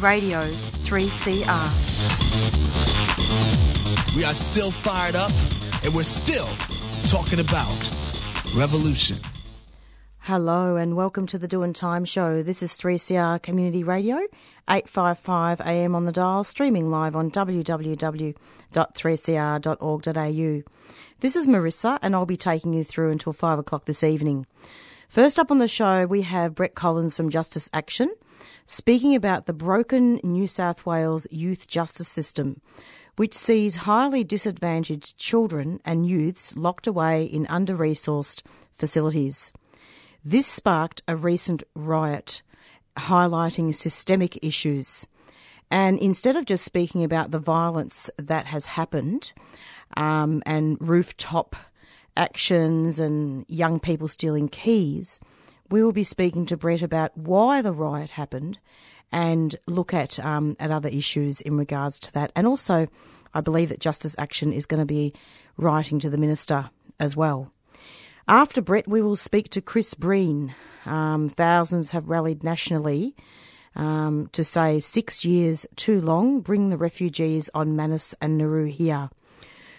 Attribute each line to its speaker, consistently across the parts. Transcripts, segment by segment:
Speaker 1: Radio 3CR.
Speaker 2: We are still fired up and we're still talking about revolution.
Speaker 1: Hello and welcome to the Doing Time Show. This is 3CR Community Radio, 855 AM on the dial, streaming live on www.3cr.org.au. This is Marissa and I'll be taking you through until 5 o'clock this evening. First up on the show, we have Brett Collins from Justice Action speaking about the broken New South Wales youth justice system, which sees highly disadvantaged children and youths locked away in under resourced facilities. This sparked a recent riot highlighting systemic issues. And instead of just speaking about the violence that has happened um, and rooftop actions and young people stealing keys, we will be speaking to Brett about why the riot happened and look at um, at other issues in regards to that. And also, I believe that Justice Action is going to be writing to the minister as well. After Brett, we will speak to Chris Breen. Um, thousands have rallied nationally um, to say six years too long. Bring the refugees on Manus and Nauru here.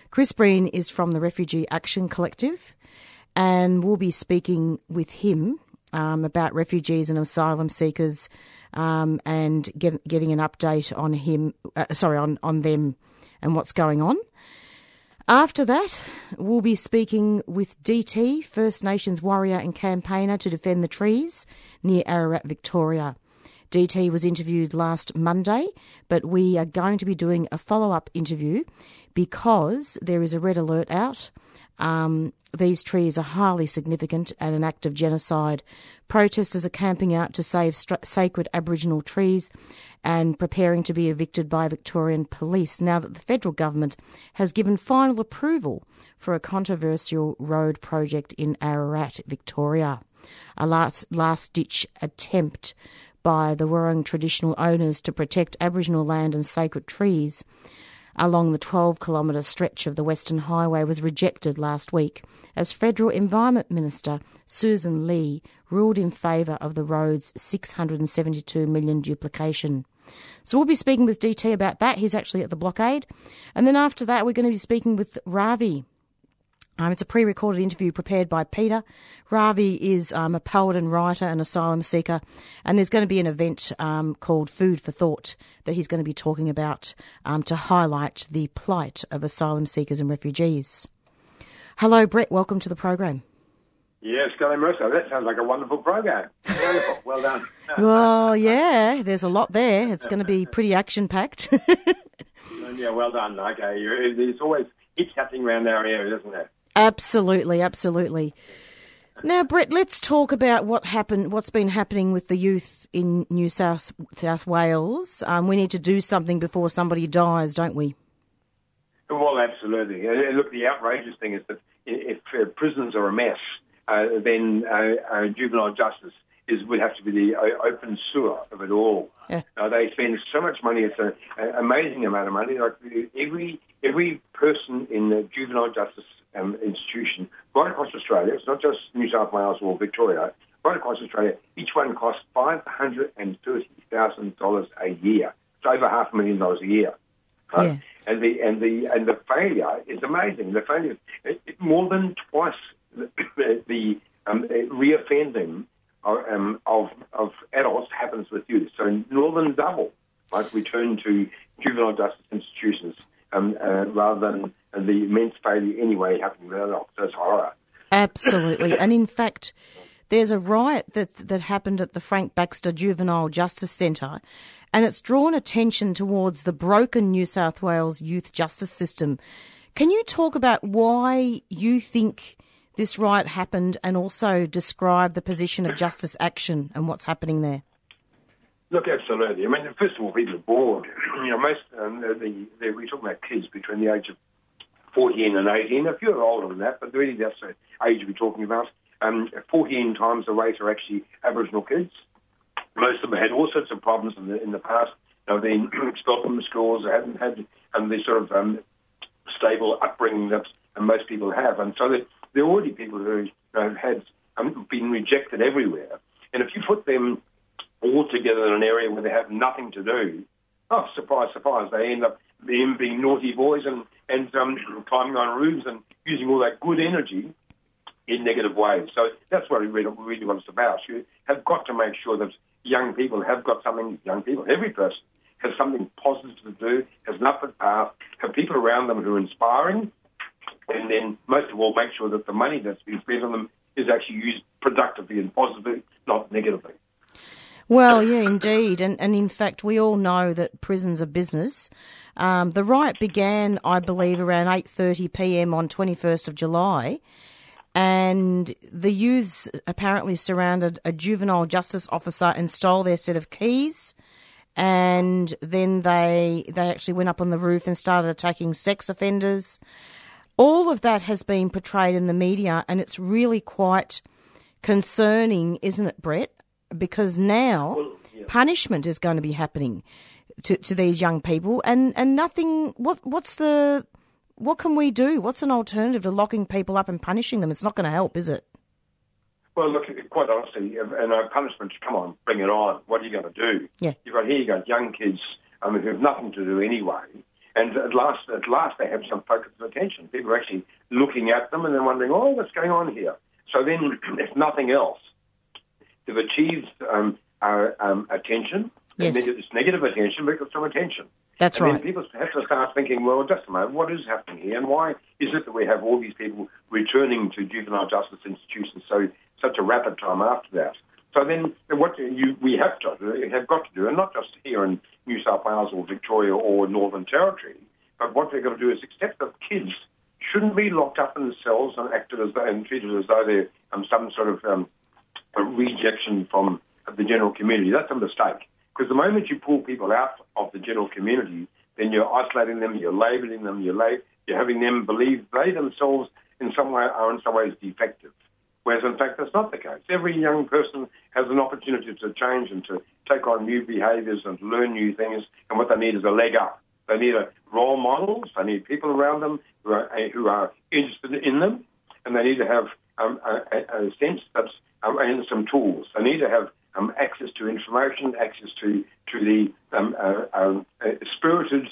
Speaker 1: Chris Breen is from the Refugee Action Collective, and we'll be speaking with him um, about refugees and asylum seekers, um, and get, getting an update on him. Uh, sorry, on on them and what's going on. After that, we'll be speaking with DT, First Nations warrior and campaigner to defend the trees near Ararat, Victoria. DT was interviewed last Monday, but we are going to be doing a follow up interview because there is a red alert out. Um, these trees are highly significant and an act of genocide. Protesters are camping out to save st- sacred Aboriginal trees and preparing to be evicted by Victorian police now that the federal government has given final approval for a controversial road project in Ararat, Victoria. A last, last ditch attempt by the Wurrung traditional owners to protect Aboriginal land and sacred trees along the 12 kilometre stretch of the Western Highway was rejected last week as Federal Environment Minister Sussan Ley ruled in favour of the road's 672 million duplication. So we'll be speaking with DT about that. He's actually at the blockade. And then after that, we're going to be speaking with Ravi, um, it's a pre recorded interview prepared by Peter. Ravi is um, a poet and writer and asylum seeker, and there's going to be an event um, called Food for Thought that he's going to be talking about um, to highlight the plight of asylum seekers and refugees. Hello, Brett. Welcome to the program.
Speaker 3: Yes, Kelly Marissa. That sounds like a wonderful program. Wonderful. well done.
Speaker 1: well, yeah, there's a lot there. It's going to be pretty action packed.
Speaker 3: yeah, well done. Okay, there's always it's happening around our area, isn't there?
Speaker 1: Absolutely, absolutely. Now, Brett, let's talk about what happened, what's been happening with the youth in New South South Wales. Um, we need to do something before somebody dies, don't we?
Speaker 3: Well, absolutely. Look, the outrageous thing is that if uh, prisons are a mess, uh, then uh, uh, juvenile justice is would have to be the uh, open sewer of it all. Yeah. they spend so much money; it's an amazing amount of money. Like every every person in the juvenile justice um, institution right across Australia. It's not just New South Wales or Victoria. Right across Australia, each one costs five hundred and thirty thousand dollars a year. It's over half a million dollars a year. Right? Yeah. And the and the and the failure is amazing. The failure is more than twice the, the um, reoffending of, um, of of adults happens with youth. So more than double, like we turn to juvenile justice institutions um, uh, rather than the immense failure anyway happening with. That's horror.
Speaker 1: Absolutely. and in fact, there's a riot that, that happened at the Frank Baxter Juvenile Justice Centre, and it's drawn attention towards the broken New South Wales youth justice system. Can you talk about why you think this riot happened and also describe the position of justice action and what's happening there?
Speaker 3: Look, absolutely. I mean, first of all, people are bored. You know, most um, the, the, we talk about kids between the age of 14 and 18. A few are older than that, but really that's the age we're talking about. Um, 14 times the rate are actually Aboriginal kids. Most of them had all sorts of problems in the in the past. They've been expelled from the schools. They haven't had um, the sort of um, stable upbringing that most people have, and so they're already people who have had um, been rejected everywhere. And if you put them all together in an area where they have nothing to do, oh, surprise, surprise, they end up being, being naughty boys and, and um, climbing on roofs and using all that good energy in negative ways. So that's what we really, really what it's about. You have got to make sure that young people have got something, young people, every person has something positive to do, has an upward path, have people around them who are inspiring, and then most of all, make sure that the money that's being spent on them is actually used productively and positively, not negatively.
Speaker 1: Well, yeah, indeed, and and in fact, we all know that prisons are business. Um, the riot began, I believe, around eight thirty p.m. on twenty first of July, and the youths apparently surrounded a juvenile justice officer and stole their set of keys. And then they they actually went up on the roof and started attacking sex offenders. All of that has been portrayed in the media, and it's really quite concerning, isn't it, Brett? Because now
Speaker 3: Well, yeah.
Speaker 1: punishment is going to be happening to, to these young people, and, and nothing. What what's the what can we do? What's an alternative to locking people up and punishing them? It's not going to help, is it?
Speaker 3: Well, look, quite honestly, and uh, punishment, come on, bring it on. What are you going to do?
Speaker 1: Yeah.
Speaker 3: You've got here, you got young kids um, who have nothing to do anyway, and at last, at last, they have some focus of attention. People are actually looking at them and then wondering, oh, what's going on here? So then, if nothing else, they've achieved um, uh, um, attention.
Speaker 1: Yes.
Speaker 3: It's negative attention, but it's some attention.
Speaker 1: That's
Speaker 3: and
Speaker 1: right.
Speaker 3: People have to start thinking, well, just a moment, what is happening here, and why is it that we have all these people returning to juvenile justice institutions so such a rapid time after that? So then, what you, we have to do, have got to do, and not just here in New South Wales or Victoria or Northern Territory, but what we're going to do is accept that kids shouldn't be locked up in cells and acted as though, and treated as though they're um, some sort of um, rejection from the general community. That's a mistake. Because the moment you pull people out of the general community, then you're isolating them, you're labelling them, you're, lab- you're having them believe they themselves in some way are in some ways defective. Whereas in fact that's not the case. Every young person has an opportunity to change and to take on new behaviours and learn new things. And what they need is a leg up. They need a role models. They need people around them who are, who are interested in them, and they need to have um, a, a sense that's and some tools. They need to have um, access to information, access to to the um, uh, um, uh, spirited,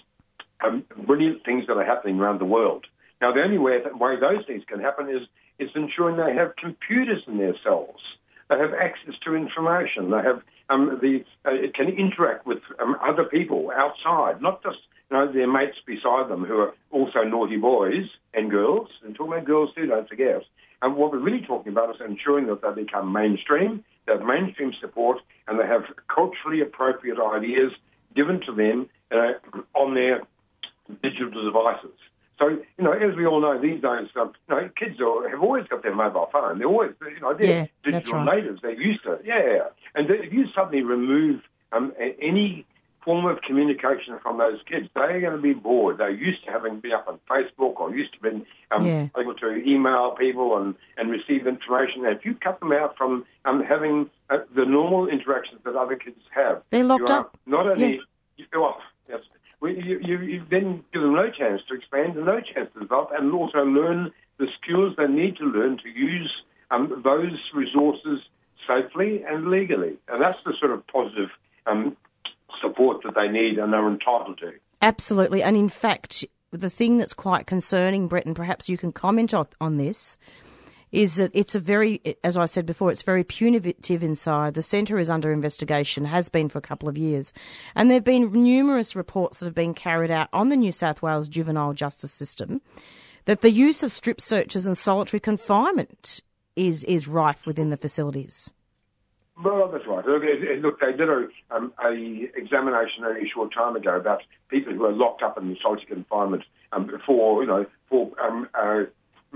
Speaker 3: um, brilliant things that are happening around the world. Now, the only way, that, way those things can happen is is ensuring they have computers in their cells. They have access to information. They have um, the uh, can interact with other people outside, not just you know their mates beside them who are also naughty boys and girls. And talking about girls too, don't forget. And what we're really talking about is ensuring that they become mainstream, they have mainstream support, and they have culturally appropriate ideas given to them uh, on their digital devices. So, you know, as we all know, these days, um, you know, kids are, have always got their mobile phone. They're always, you know, they're
Speaker 1: Yeah,
Speaker 3: digital
Speaker 1: right.
Speaker 3: natives. They're used to it. Yeah. And if you suddenly remove um, any form of communication from those kids, they're going to be bored. They're used to having been up on Facebook or used to being um,
Speaker 1: Yeah.
Speaker 3: able to email people and, and receive information. And if you cut them out from um, having uh, the normal interactions that other kids have,
Speaker 1: They're locked up.
Speaker 3: Not only
Speaker 1: Yeah.
Speaker 3: you go off. Yes. You, you, you then give them no chance to expand and no chance to develop, and also learn the skills they need to learn to use um, those resources safely and legally. And that's the sort of positive um, support that they need and are entitled to.
Speaker 1: Absolutely. And in fact, the thing that's quite concerning, Brett, and perhaps you can comment on, on this, is that it's a very, as I said before, it's very punitive inside. The centre is under investigation, has been for a couple of years. And there have been numerous reports that have been carried out on the New South Wales juvenile justice system that the use of strip searches and solitary confinement is, is rife within the facilities.
Speaker 3: Well, that's right. Look, look they did a, um, a examination only a short time ago about people who are locked up in solitary confinement um, for, you know, for um, uh,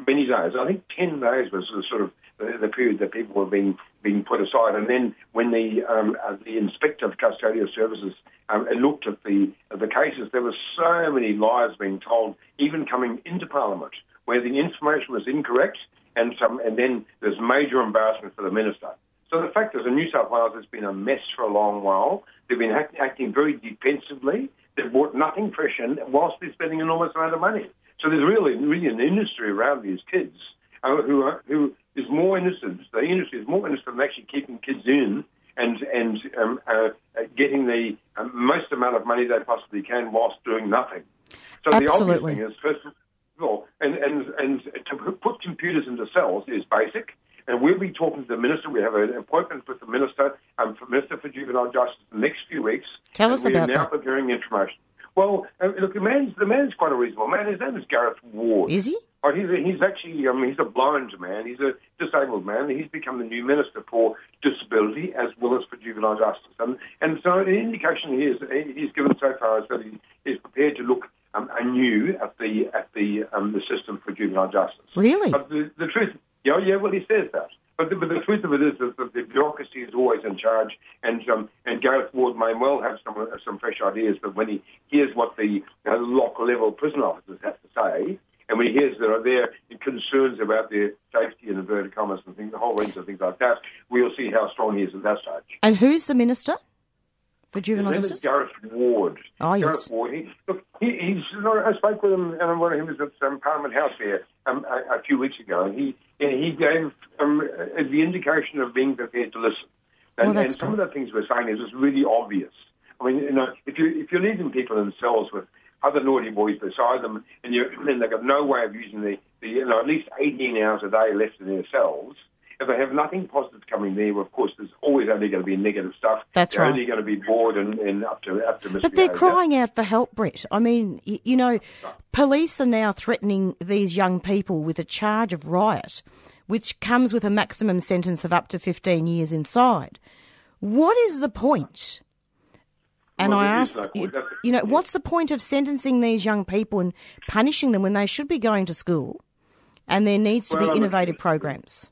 Speaker 3: many days. I think 10 days was the sort of the, period that people were being, being put aside. And then when the, um, uh, the Inspector of Custodial Services um, looked at the, the cases, there were so many lies being told, even coming into Parliament, where the information was incorrect and, some, and then there's major embarrassment for the Minister. So the fact is, in New South Wales, it's been a mess for a long while. They've been act- acting very defensively. They've brought nothing fresh in, whilst they're spending an enormous amount of money. So there's really, really an industry around these kids uh, who are, who is more interested. The industry is more interested in actually keeping kids in and and um, uh, getting the um, most amount of money they possibly can whilst doing nothing. So
Speaker 1: Absolutely.
Speaker 3: the obvious thing is first of all, and and and to put computers into cells is basic. And we'll be talking to the minister. We have an appointment with the minister, um, for Minister for Juvenile Justice, the next few weeks.
Speaker 1: Tell us
Speaker 3: we
Speaker 1: about
Speaker 3: are now
Speaker 1: that.
Speaker 3: preparing information. Well, uh, look, the man's the man's quite a reasonable man. His name is Gareth Ward.
Speaker 1: Is he?
Speaker 3: Oh, he's a, he's actually um, he's a blind man. He's a disabled man. He's become the new minister for disability as well as for juvenile justice. And and so the indication he is he's given so far is that he is prepared to look um, anew at the at the um, the system for juvenile justice.
Speaker 1: Really?
Speaker 3: But the, the truth, yeah, yeah, well, he says that. But the, but the truth of it is that the, bureaucracy is always in charge, and um, and Gareth Ward may well have some some fresh ideas. But when he hears what the uh, local level prison officers have to say, and when he hears there are their concerns about their safety and inverted commas and things, a whole range of things like that, we'll see how strong he is at that stage.
Speaker 1: And who's the minister for
Speaker 3: His
Speaker 1: juvenile
Speaker 3: name is
Speaker 1: justice?
Speaker 3: Gareth Ward.
Speaker 1: Oh, yes.
Speaker 3: Gareth Ward. He, look, he, he's. I spoke with him, and when he was at um, Parliament House there um, a, a few weeks ago, and he and he gave um, the indication of being prepared to listen. And,
Speaker 1: Well,
Speaker 3: and some of the things we're saying is just really obvious. I mean, you know, if you if you're leaving people in cells with other naughty boys beside them, and you and they've got no way of using the, the you know at least 18 hours a day left in their cells. If they have nothing positive coming there, of course, there's always only going to be negative stuff.
Speaker 1: That's
Speaker 3: they're
Speaker 1: right.
Speaker 3: only going to be bored and, and up to up to
Speaker 1: But they're crying out for help, Brett. I mean, y- you know, police are now threatening these young people with a charge of riot, which comes with a maximum sentence of up to 15 years inside. What is the point? And
Speaker 3: Well,
Speaker 1: I ask,
Speaker 3: no
Speaker 1: you, you know, what's the point of sentencing these young people and punishing them when they should be going to school? And there needs to
Speaker 3: Well,
Speaker 1: be innovative programs.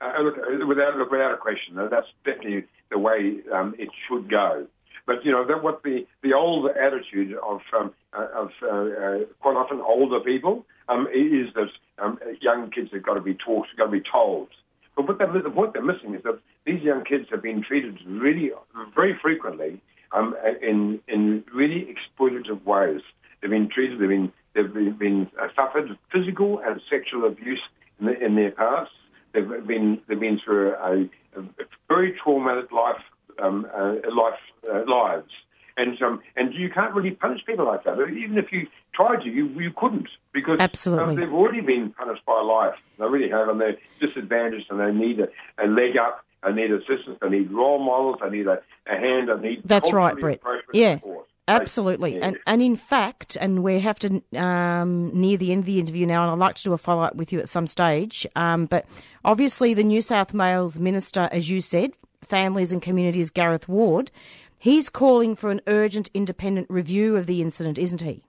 Speaker 3: Uh, look, uh, without look, without a question, uh, that's definitely the way um, it should go. But you know, that what the the old attitude of um, uh, of uh, uh, quite often older people um, is that um, young kids have got to be taught, got to be told. But what they're, the point they're missing is that these young kids have been treated really, very frequently, um, in in really exploitative ways. They've been treated, they've been they've been, been uh, suffered physical and sexual abuse in, the, in their past. They've been they've been through a, a very traumatic life um, uh, life uh, lives, and um, and you can't really punish people like that. Even if you tried to, you you couldn't because
Speaker 1: Absolutely.
Speaker 3: um, they've already been punished by life. They really have, and they're disadvantaged, and they need a, a leg up. They need assistance. They need role models. They need a, a hand. They need
Speaker 1: That's right, Brett. Yeah,
Speaker 3: support.
Speaker 1: Absolutely.
Speaker 3: Yeah.
Speaker 1: And and in fact, and we have to um, near the end of the interview now, and I'd like to do a follow up with you at some stage. Um, but obviously, the New South Wales minister, as you said, families and communities, Gareth Ward, he's calling for an urgent independent review of the incident, isn't he?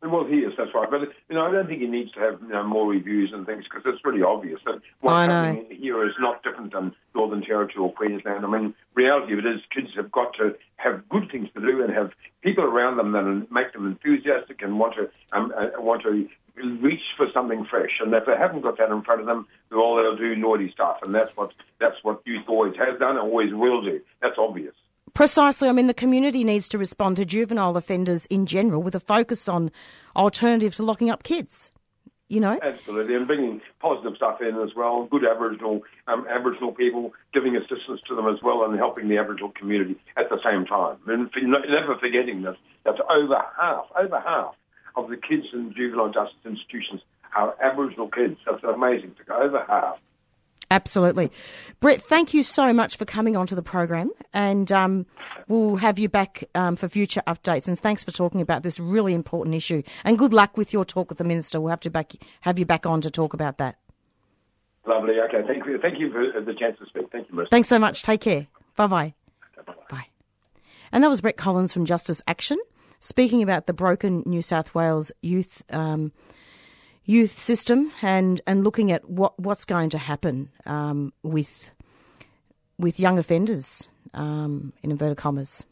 Speaker 3: Well, he is, that's right. But, you know, I don't think he needs to have you know, more reviews and things because it's really obvious that what's
Speaker 1: I know.
Speaker 3: happening here is not different than Northern Territory or Queensland. I mean, reality of it is kids have got to have good things to do and have people around them that make them enthusiastic and want to um, uh, want to reach for something fresh. And if they haven't got that in front of them, well, they'll do naughty stuff. And that's what that's what youth always has done and always will do. That's obvious.
Speaker 1: Precisely. I mean, the community needs to respond to juvenile offenders in general with a focus on alternatives to locking up kids. You know?
Speaker 3: Absolutely, and bringing positive stuff in as well. Good Aboriginal um, Aboriginal people giving assistance to them as well, and helping the Aboriginal community at the same time. And for, never forgetting that that over half, over half of the kids in juvenile justice institutions are Aboriginal kids. That's amazing to go over half.
Speaker 1: Absolutely. Brett, thank you so much for coming onto the program, and um, we'll have you back um, for future updates. And thanks for talking about this really important issue. And good luck with your talk with the minister. We'll have to back, have you back on to talk about that.
Speaker 3: Lovely. Okay, thank you. Thank you for the chance to speak. Thank you, Marissa.
Speaker 1: Thanks so much. Take care. Bye bye. Bye. And that was Brett Collins from Justice Action speaking about the broken New South Wales youth um, youth system and, and looking at what, what's going to happen um, with with young offenders um, in inverted commas.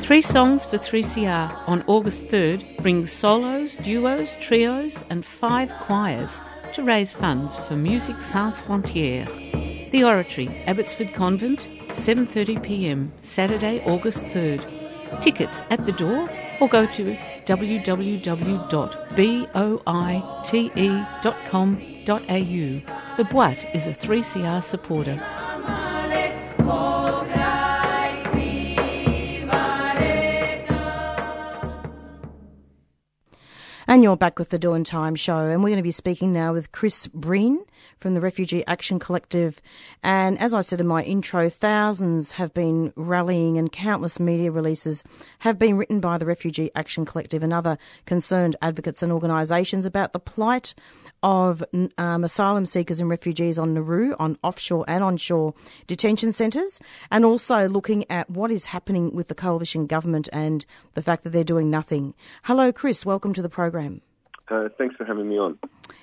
Speaker 4: Three Songs for 3CR on August 3rd brings solos, duos, trios, and five choirs to raise funds for Music Sans Frontières. The Oratory, Abbotsford Convent, 7:30 p.m. Saturday, August 3rd. Tickets at the door or go to www.boite.com.au. The Boite is a 3CR supporter.
Speaker 1: And you're back with the Doing Time Show, and we're going to be speaking now with Chris Breen from the Refugee Action Collective. And as I said in my intro, thousands have been rallying, and countless media releases have been written by the Refugee Action Collective and other concerned advocates and organisations about the plight of um, asylum seekers and refugees on Nauru, on offshore and onshore detention centres, and also looking at what is happening with the coalition government and the fact that they're doing nothing. Hello, Chris. Welcome to the program.
Speaker 5: Uh, thanks for having me on.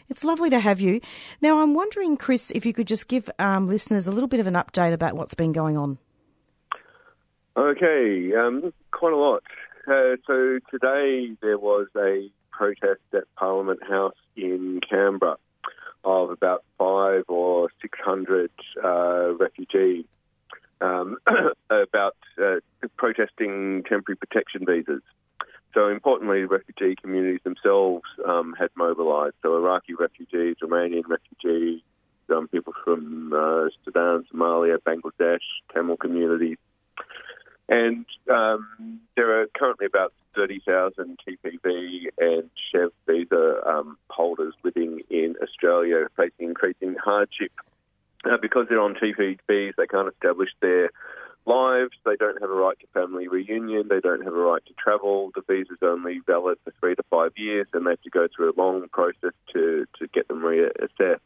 Speaker 1: It's lovely to have you. Now, I'm wondering, Chris, if you could just give um, listeners a little bit of an update about what's been going on.
Speaker 5: Okay, um, quite a lot. Uh, so today there was a protest at Parliament House in Canberra of about five or six hundred uh, refugees um, about uh, protesting temporary protection visas. So importantly, refugee communities themselves um, had mobilised. So Iraqi refugees, Romanian refugees, um, people from uh, Sudan, Somalia, Bangladesh, Tamil communities. And um, there are currently about 30,000 TPV and SHEV visa um, holders living in Australia facing increasing hardship. Uh, because they're on TPVs, they can't establish their lives. They don't have a right to family reunion. They don't have a right to travel. The visa is only valid for three to five years, and they have to go through a long process to, to get them reassessed.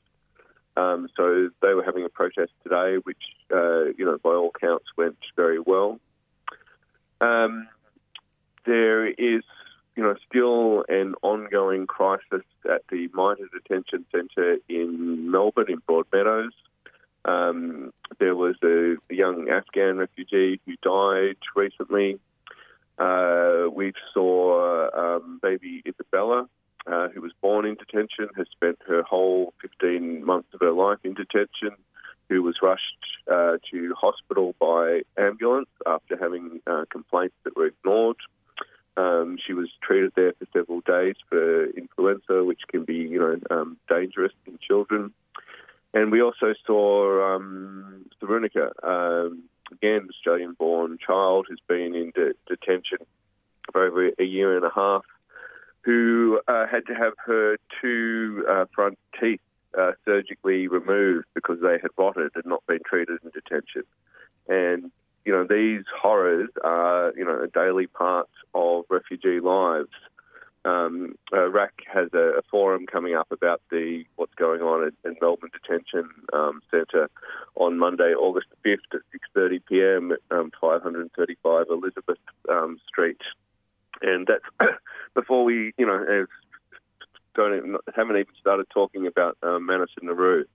Speaker 5: Um, so they were having a protest today, which, uh, you know, by all counts went very well. Um, there is, you know, still an ongoing crisis at the MITA Detention Centre in Melbourne, in Broadmeadows. Um, there was a, young Afghan refugee who died recently. Uh, we saw um, baby Isabella, uh, who was born in detention, has spent her whole 15 months of her life in detention, who was rushed uh, to hospital by ambulance after having uh, complaints that were ignored. Um, she was treated there for several days for influenza, which can be, you know, um, dangerous in children. And we also saw um, Tharunicaa, um, again, Australian-born child who's been in de- detention for over a year and a half, who uh, had to have her two uh, front teeth uh, surgically removed because they had rotted and not been treated in detention. And you know these horrors are you know a daily part of refugee lives. Um, uh, RAC has a, a, forum coming up about the what's going on at, in Melbourne Detention um, Centre on Monday, August 5th at 6:30 p.m. at um, 535 Elizabeth um, Street, and that's before we, you know, don't even, haven't even started talking about um, Manus and Nauru.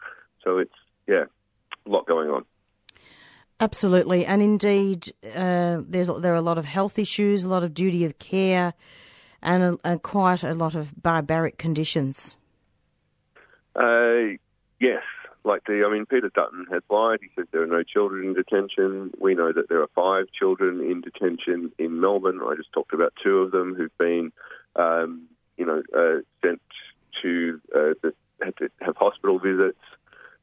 Speaker 5: So it's yeah, a lot going on.
Speaker 1: Absolutely, and indeed, uh, there's there are a lot of health issues, a lot of duty of care and a, a quite a lot of barbaric conditions.
Speaker 5: Uh, yes, like the, I mean, Peter Dutton has lied. He said there are no children in detention. We know that there are five children in detention in Melbourne. I just talked about two of them who've been, um, you know, uh, sent to uh, the, had to have hospital visits.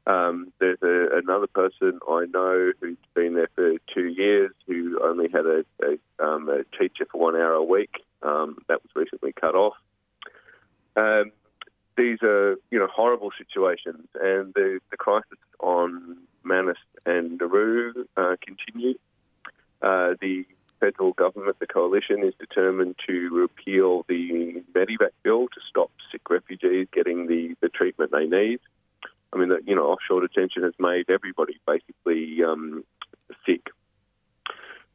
Speaker 5: Um, there's a, another person I know who's been there for two years who only had a, a, um, a teacher for one hour a week. Um, that was recently cut off. Um, these are, you know, horrible situations, and the, the crisis on Manus and Nauru uh, continue. Uh, the federal government, the coalition, is determined to repeal the Medevac bill to stop sick refugees getting the, the treatment they need. I mean, the, you know, offshore detention has made everybody basically um, sick.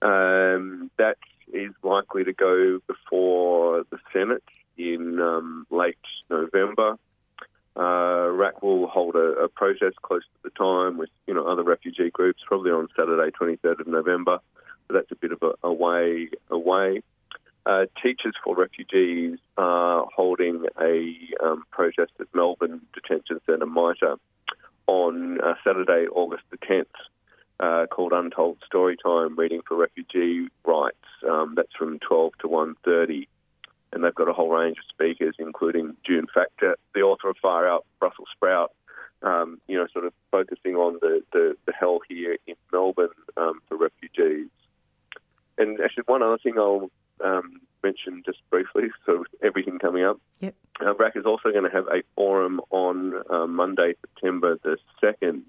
Speaker 5: Um, that is likely to go before the Senate in um, late November. Uh, RAC will hold a, a, protest close to the time with you know other refugee groups, probably on Saturday, 23rd of November. But that's a bit of a, a way away. Uh, Teachers for Refugees are holding a um, protest at Melbourne Detention Centre, MITA, on uh, Saturday, August the 10th uh, called Untold Story Time, reading for refugee rights. Um, that's from 12 to 1.30. and they've got a whole range of speakers, including June Factor, the author of Far Out, Brussels Sprout, um, you know, sort of focusing on the, the, the hell here in Melbourne um, for refugees. And actually, one other thing I'll um, mention just briefly, so everything coming up.
Speaker 1: Yep.
Speaker 5: Uh, RAC is also going to have a forum on uh, Monday, September the 2nd,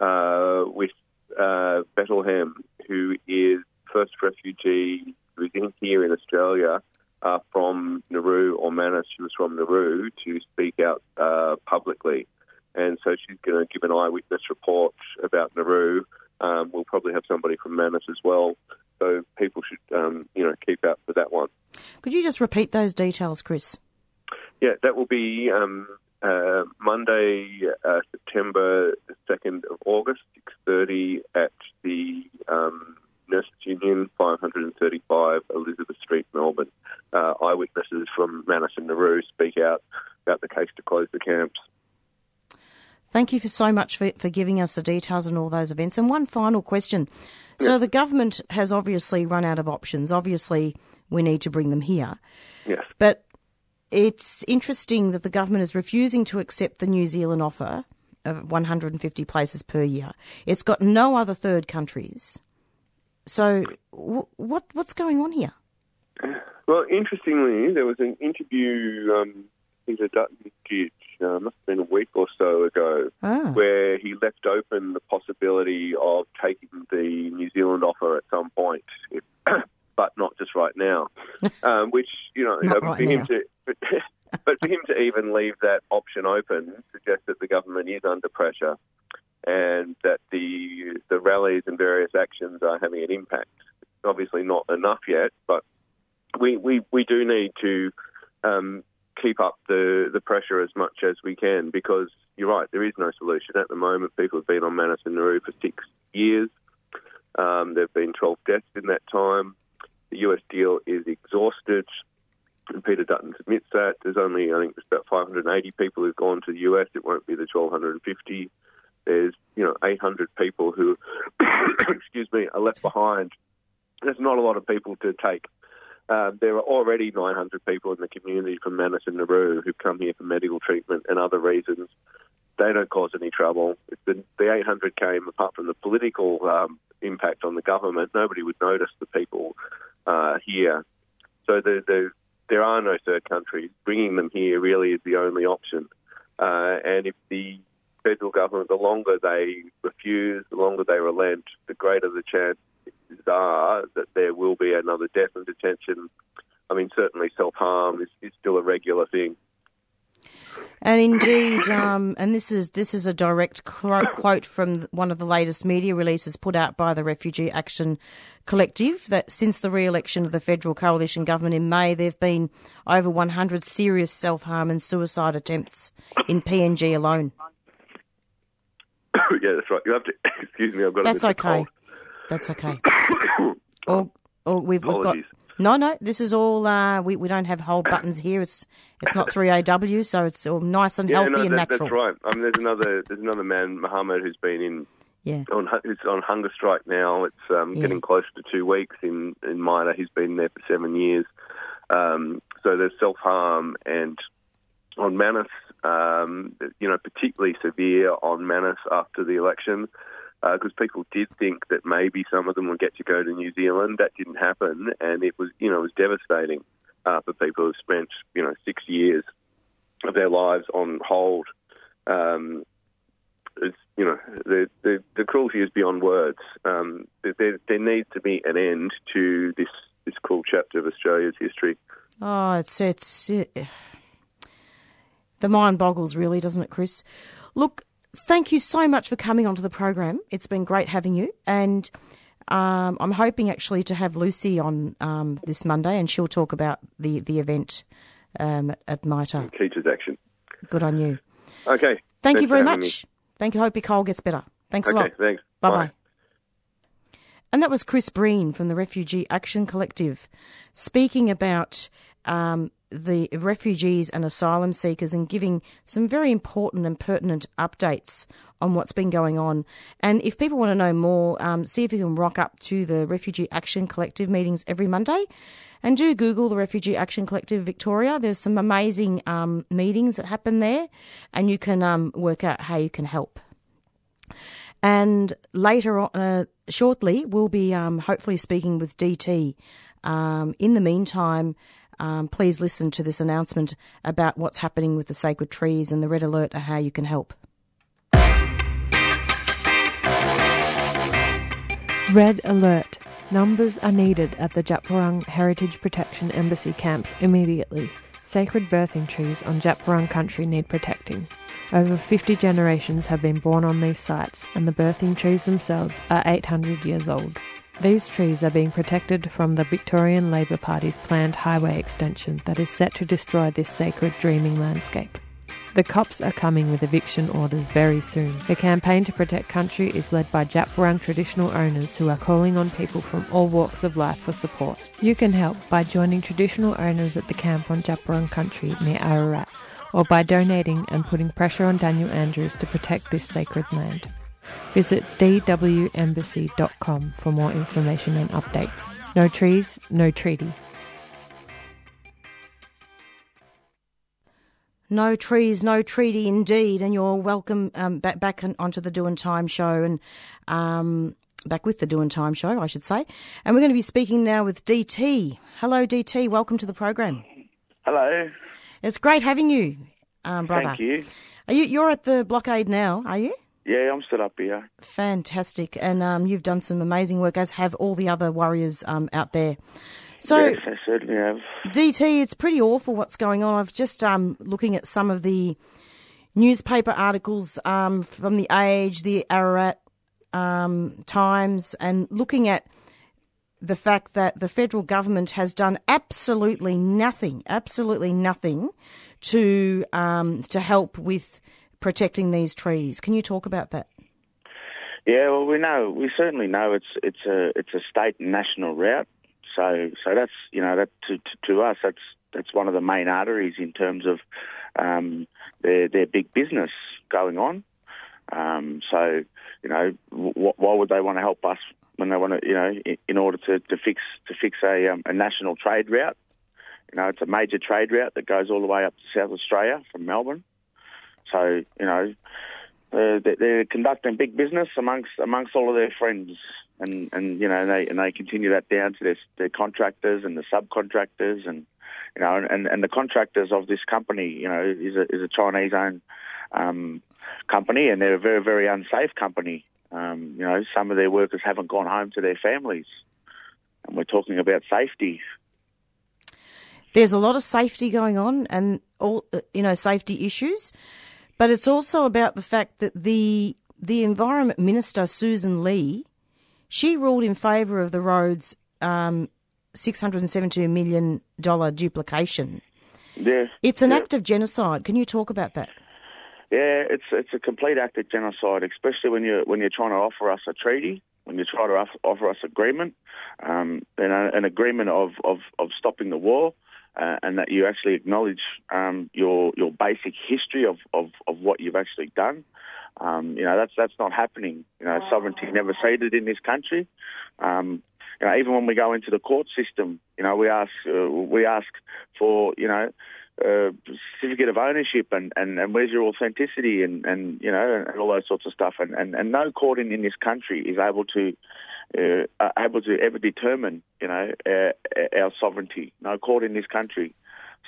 Speaker 5: uh, with uh, Bethlehem, who is first refugee who's in here in Australia uh, from Nauru or Manus. She was from Nauru to speak out uh, publicly. And so she's going to give an eyewitness report about Nauru. Um, we'll probably have somebody from Manus as well. So people should, um, you know, keep out for that one.
Speaker 1: Could you just repeat those details, Chris?
Speaker 5: Yeah, that will be um, uh, Monday, uh, September second of August, six thirty at the um, Nurses Union, five hundred and thirty-five Elizabeth Street, Melbourne. Uh, eyewitnesses from Manus and Nauru speak out about the case to close the camps.
Speaker 1: Thank you for so much for, for giving us the details on all those events. And one final question. So the government has obviously run out of options. Obviously, we need to bring them here.
Speaker 5: Yes.
Speaker 1: But it's interesting that the government is refusing to accept the New Zealand offer of 150 places per year. It's got no other third countries. So w- what what's going on here?
Speaker 5: Well, interestingly, there was an interview um, Peter Dutton did, uh, must have been a week or so ago,
Speaker 1: Ah.
Speaker 5: where he left open the possibility of taking the New Zealand offer at some point, if, but not just right now. um, which you know, um,
Speaker 1: right
Speaker 5: for him
Speaker 1: now.
Speaker 5: to, but for him to even leave that option open suggests that the government is under pressure, and that the the rallies and various actions are having an impact. Obviously, not enough yet, but we we, we do need to. Um, keep up the, the pressure as much as we can because you're right, there is no solution at the moment. People have been on Manus and Nauru for six years. Um, there have been 12 deaths in that time. The US deal is exhausted. And Peter Dutton admits that. There's only, I think, there's about 580 people who've gone to the US. It won't be the 1,250. There's, you know, 800 people who, excuse me, are left behind. There's not a lot of people to take. Um, there are already 900 people in the community from Manus and Nauru who've come here for medical treatment and other reasons. They don't cause any trouble. If the, the 800 came, apart from the political um, impact on the government, nobody would notice the people uh, here. So the, the, there are no third countries. Bringing them here really is the only option. Uh, and if the federal government, the longer they refuse, the longer they relent, the greater the chances are that there will be another death in detention. I mean, certainly self harm is, is still a regular thing.
Speaker 1: And indeed, um, and this is this is a direct quote from one of the latest media releases put out by the Refugee Action Collective. That since the re-election of the federal coalition government in May, there have been over 100 serious self-harm and suicide attempts in PNG alone.
Speaker 5: yeah, that's right. You have to excuse me. I've got
Speaker 1: That's
Speaker 5: a bit of
Speaker 1: okay. That's okay. or, or we've, we've got no, no. This is all. Uh, we we don't have hold buttons here. It's it's not three AW, so it's all nice and
Speaker 5: Yeah,
Speaker 1: healthy
Speaker 5: no,
Speaker 1: and
Speaker 5: that,
Speaker 1: natural.
Speaker 5: that's right. I mean, there's another there's another man, Mohammed, who's been in
Speaker 1: Yeah.
Speaker 5: on who's on hunger strike now. It's um,
Speaker 1: Yeah.
Speaker 5: getting close to two weeks in in MITA. He's been there for seven years. Um, so there's self harm and on Manus, um, you know, particularly severe on Manus after the election. Because people did think that maybe some of them would get to go to New Zealand. That didn't happen, and it was, you know, it was devastating uh, for people who've spent, you know, six years of their lives on hold. Um, it's, you know, the, the the cruelty is beyond words. Um, there, there needs to be an end to this this cruel chapter of Australia's history.
Speaker 1: Oh, it's it's it, the mind boggles, really, doesn't it, Chris? Look, thank you so much for coming onto the program. It's been great having you, and um, I'm hoping actually to have Lucy on um, this Monday, and she'll talk about the the event um, at MITA.
Speaker 5: Teachers' action.
Speaker 1: Good on you.
Speaker 5: Okay.
Speaker 1: Thank you very much. Thank you. Hope your cold gets better. Thanks
Speaker 5: Me.
Speaker 1: a lot.
Speaker 5: Okay. Thanks.
Speaker 1: Bye bye. And that was Chris Breen from the Refugee Action Collective speaking about um, the refugees and asylum seekers and giving some very important and pertinent updates on what's been going on. And if people want to know more, um, see if you can rock up to the Refugee Action Collective meetings every Monday. And do Google the Refugee Action Collective Victoria. There's some amazing um, meetings that happen there, and you can um, work out how you can help. And later on, uh, shortly, we'll be um, hopefully speaking with DT. Um, in the meantime, um, please listen to this announcement about what's happening with the sacred trees and the red alert and how you can help.
Speaker 6: Red alert. Numbers are needed at the Djab Wurrung Heritage Protection Embassy camps immediately. Sacred birthing trees on Djab Wurrung country need protecting. Over 50 generations have been born on these sites, and the birthing trees themselves are 800 years old. These trees are being protected from the Victorian Labor Party's planned highway extension that is set to destroy this sacred dreaming landscape. The cops are coming with eviction orders very soon. The campaign to protect country is led by Djab Wurrung traditional owners who are calling on people from all walks of life for support. You can help by joining traditional owners at the camp on Djab Wurrung country near Ararat, or by donating and putting pressure on Daniel Andrews to protect this sacred land. Visit dwembassy.com for more information and updates. No trees, no treaty.
Speaker 1: No trees, no treaty, indeed. And you're welcome um, back back onto the Doing Time show and um, back with the Doing Time show, I should say. And we're going to be speaking now with DT. Hello, DT. Welcome to the program.
Speaker 7: Hello.
Speaker 1: It's great having you, um, brother.
Speaker 7: Thank you.
Speaker 1: Are you. You're at the blockade now, are you?
Speaker 7: Yeah, I'm still up here.
Speaker 1: Fantastic. And um, you've done some amazing work, as have all the other warriors um, out there. So,
Speaker 7: yes, I certainly have.
Speaker 1: DT, it's pretty awful what's going on. I've just um, looking at some of the newspaper articles um, from the Age, the Ararat um, Times, and looking at the fact that the federal government has done absolutely nothing, absolutely nothing to um, to help with protecting these trees. Can you talk about that?
Speaker 7: Yeah, well, we know, we certainly know it's it's a it's a state and national route. So so that's you know that to to, to us that's that's one of the main arteries in terms of um, their their big business going on. Um, so you know w- why would they want to help us when they want to you know in, in order to, to fix to fix a um, a national trade route? You know it's a major trade route that goes all the way up to South Australia from Melbourne. So you know uh, they're conducting big business amongst amongst all of their friends, and and you know they and they continue that down to their, their contractors and the subcontractors, and you know and, and the contractors of this company, you know, is a is a Chinese owned um, company, and they're a very very unsafe company. Um, you know, some of their workers haven't gone home to their families, and we're talking about safety.
Speaker 1: There's a lot of safety going on, and all you know, safety issues. But it's also about the fact that the the Environment Minister Sussan Ley, she ruled in favour of the road's um, six hundred and seventy-two million dollar duplication.
Speaker 7: Yeah,
Speaker 1: It's an
Speaker 7: yeah.
Speaker 1: act of genocide. Can you talk about that?
Speaker 7: Yeah, it's it's a complete act of genocide, especially when you're when you're trying to offer us a treaty, when you try to offer us agreement, um, and a, an agreement of, of, of stopping the war, uh, and that you actually acknowledge um, your your basic history of, of, of what you've actually done. Um, you know that's that's not happening. You know, sovereignty never ceded in this country. Um, you know, even when we go into the court system, you know, we ask uh, we ask for you know uh, certificate of ownership and, and, and where's your authenticity and, and you know and all those sorts of stuff and, and, and no court in, in this country is able to uh, are able to ever determine you know uh, our sovereignty. No court in this country.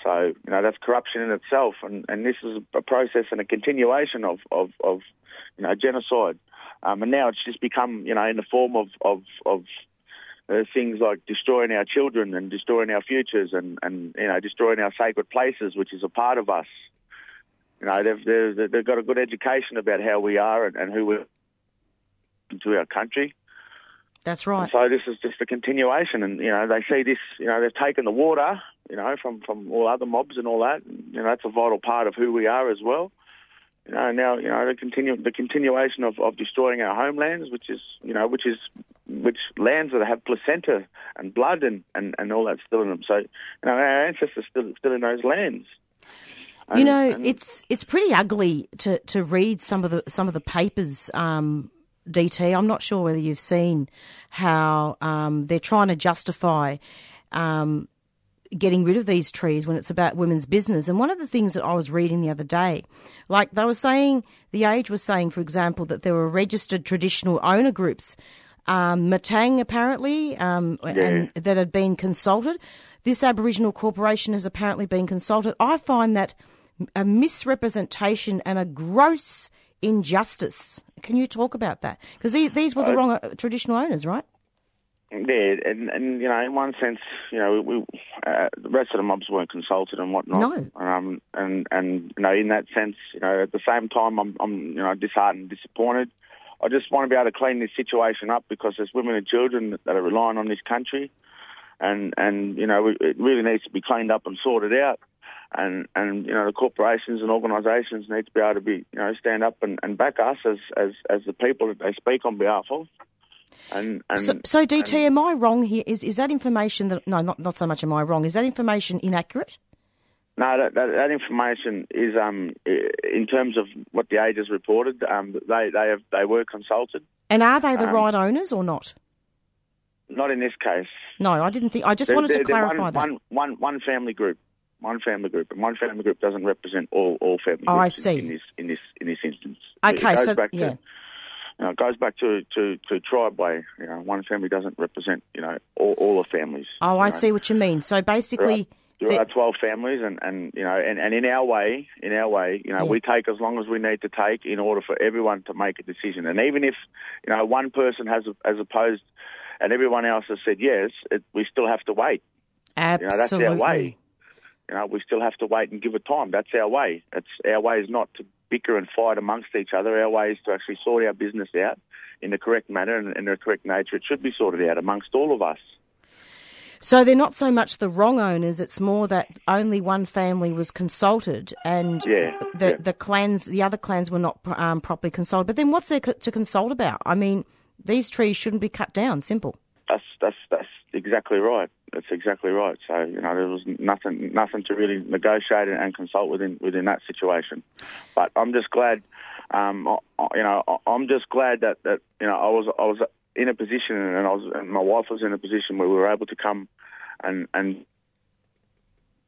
Speaker 7: So you know that's corruption in itself, and, and this is a process and a continuation of of, of you know genocide. Um, and now it's just become you know in the form of of, of uh, things like destroying our children and destroying our futures and, and you know destroying our sacred places, which is a part of us. You know they've they've, they've got a good education about how we are and, and who we're to our country.
Speaker 1: That's
Speaker 7: And
Speaker 1: right.
Speaker 7: so this is just a continuation, and you know they see this. You know they've taken the water, you know, from from all other mobs and all that. And, you know that's a vital part of who we are as well. You know now you know the continue the continuation of, of destroying our homelands, which is you know which is which lands that have placenta and blood and, and, and all that still in them. So you know our ancestors still still in those lands.
Speaker 1: You know,
Speaker 7: and-
Speaker 1: it's it's pretty ugly to, to read some of the some of the papers. Um, DT, I'm not sure whether you've seen how um, they're trying to justify um, getting rid of these trees when it's about women's business. And one of the things that I was reading the other day, like they were saying, the Age was saying, for example, that there were registered traditional owner groups, um, Martang apparently, um, and that had been consulted. This Aboriginal corporation has apparently been consulted. I find that a misrepresentation and a gross injustice. Can you talk about that? Because these, these were the wrong uh, traditional owners, right?
Speaker 7: Yeah, and, and you know, in one sense, you know, we, uh, the rest of the mobs weren't consulted and whatnot.
Speaker 1: No.
Speaker 7: Um, and and you know, in that sense, you know, at the same time, I'm I'm you know disheartened, disappointed. I just want to be able to clean this situation up because there's women and children that are relying on this country, and and you know, it really needs to be cleaned up and sorted out. And and you know, the corporations and organisations need to be able to be you know stand up and, and back us as, as as the people that they speak on behalf of. And, and
Speaker 1: So, so DT, am I wrong here? Is is that information that no, not not so much. Am I wrong? Is that information inaccurate?
Speaker 7: No, that, that, that information is um, in terms of what the age has reported. Um, they they have they were consulted.
Speaker 1: And are they the
Speaker 7: Um,
Speaker 1: right owners or not?
Speaker 7: Not in this case.
Speaker 1: No, I didn't think. I just
Speaker 7: They're-
Speaker 1: wanted to
Speaker 7: they're- they're
Speaker 1: clarify
Speaker 7: one,
Speaker 1: that.
Speaker 7: One, one, one family group, one family group, and one family group doesn't represent all, all family
Speaker 1: Oh,
Speaker 7: groups
Speaker 1: I
Speaker 7: in-
Speaker 1: see.
Speaker 7: In, this in this in this instance.
Speaker 1: Okay, so-
Speaker 7: back to,
Speaker 1: yeah.
Speaker 7: You know, it goes back to, to, to tribe way. You know, one family doesn't represent you know all, all the families.
Speaker 1: Oh, I
Speaker 7: know.
Speaker 1: see what you mean. So basically,
Speaker 7: There
Speaker 1: the-
Speaker 7: are 12 families, and, and you know, and, and in our way, in our way, you know,
Speaker 1: Yeah.
Speaker 7: we take as long as we need to take in order for everyone to make a decision. And even if, you know, one person has has opposed, and everyone else has said yes, it, we still have to wait. You know, that's
Speaker 1: absolutely.
Speaker 7: our way. You know, we still have to wait and give it time. That's our way. It's our way is not to bicker and fight amongst each other. Our way is to actually sort our business out in the correct manner and in the correct nature. It should be sorted out amongst all of us.
Speaker 1: So they're not so much the wrong owners; it's more that only one family was consulted, and
Speaker 7: Yeah,
Speaker 1: the
Speaker 7: yeah.
Speaker 1: the clans, the other clans, were not um, properly consulted. But then, what's there to consult about? I mean, these trees shouldn't be cut down. Simple.
Speaker 7: That's that's that's exactly right. That's exactly right. So you know there was nothing nothing to really negotiate and, consult within within that situation. But I'm just glad, um, you know, I'm just glad that, that you know I was I was in a position and I was and my wife was in a position where we were able to come and and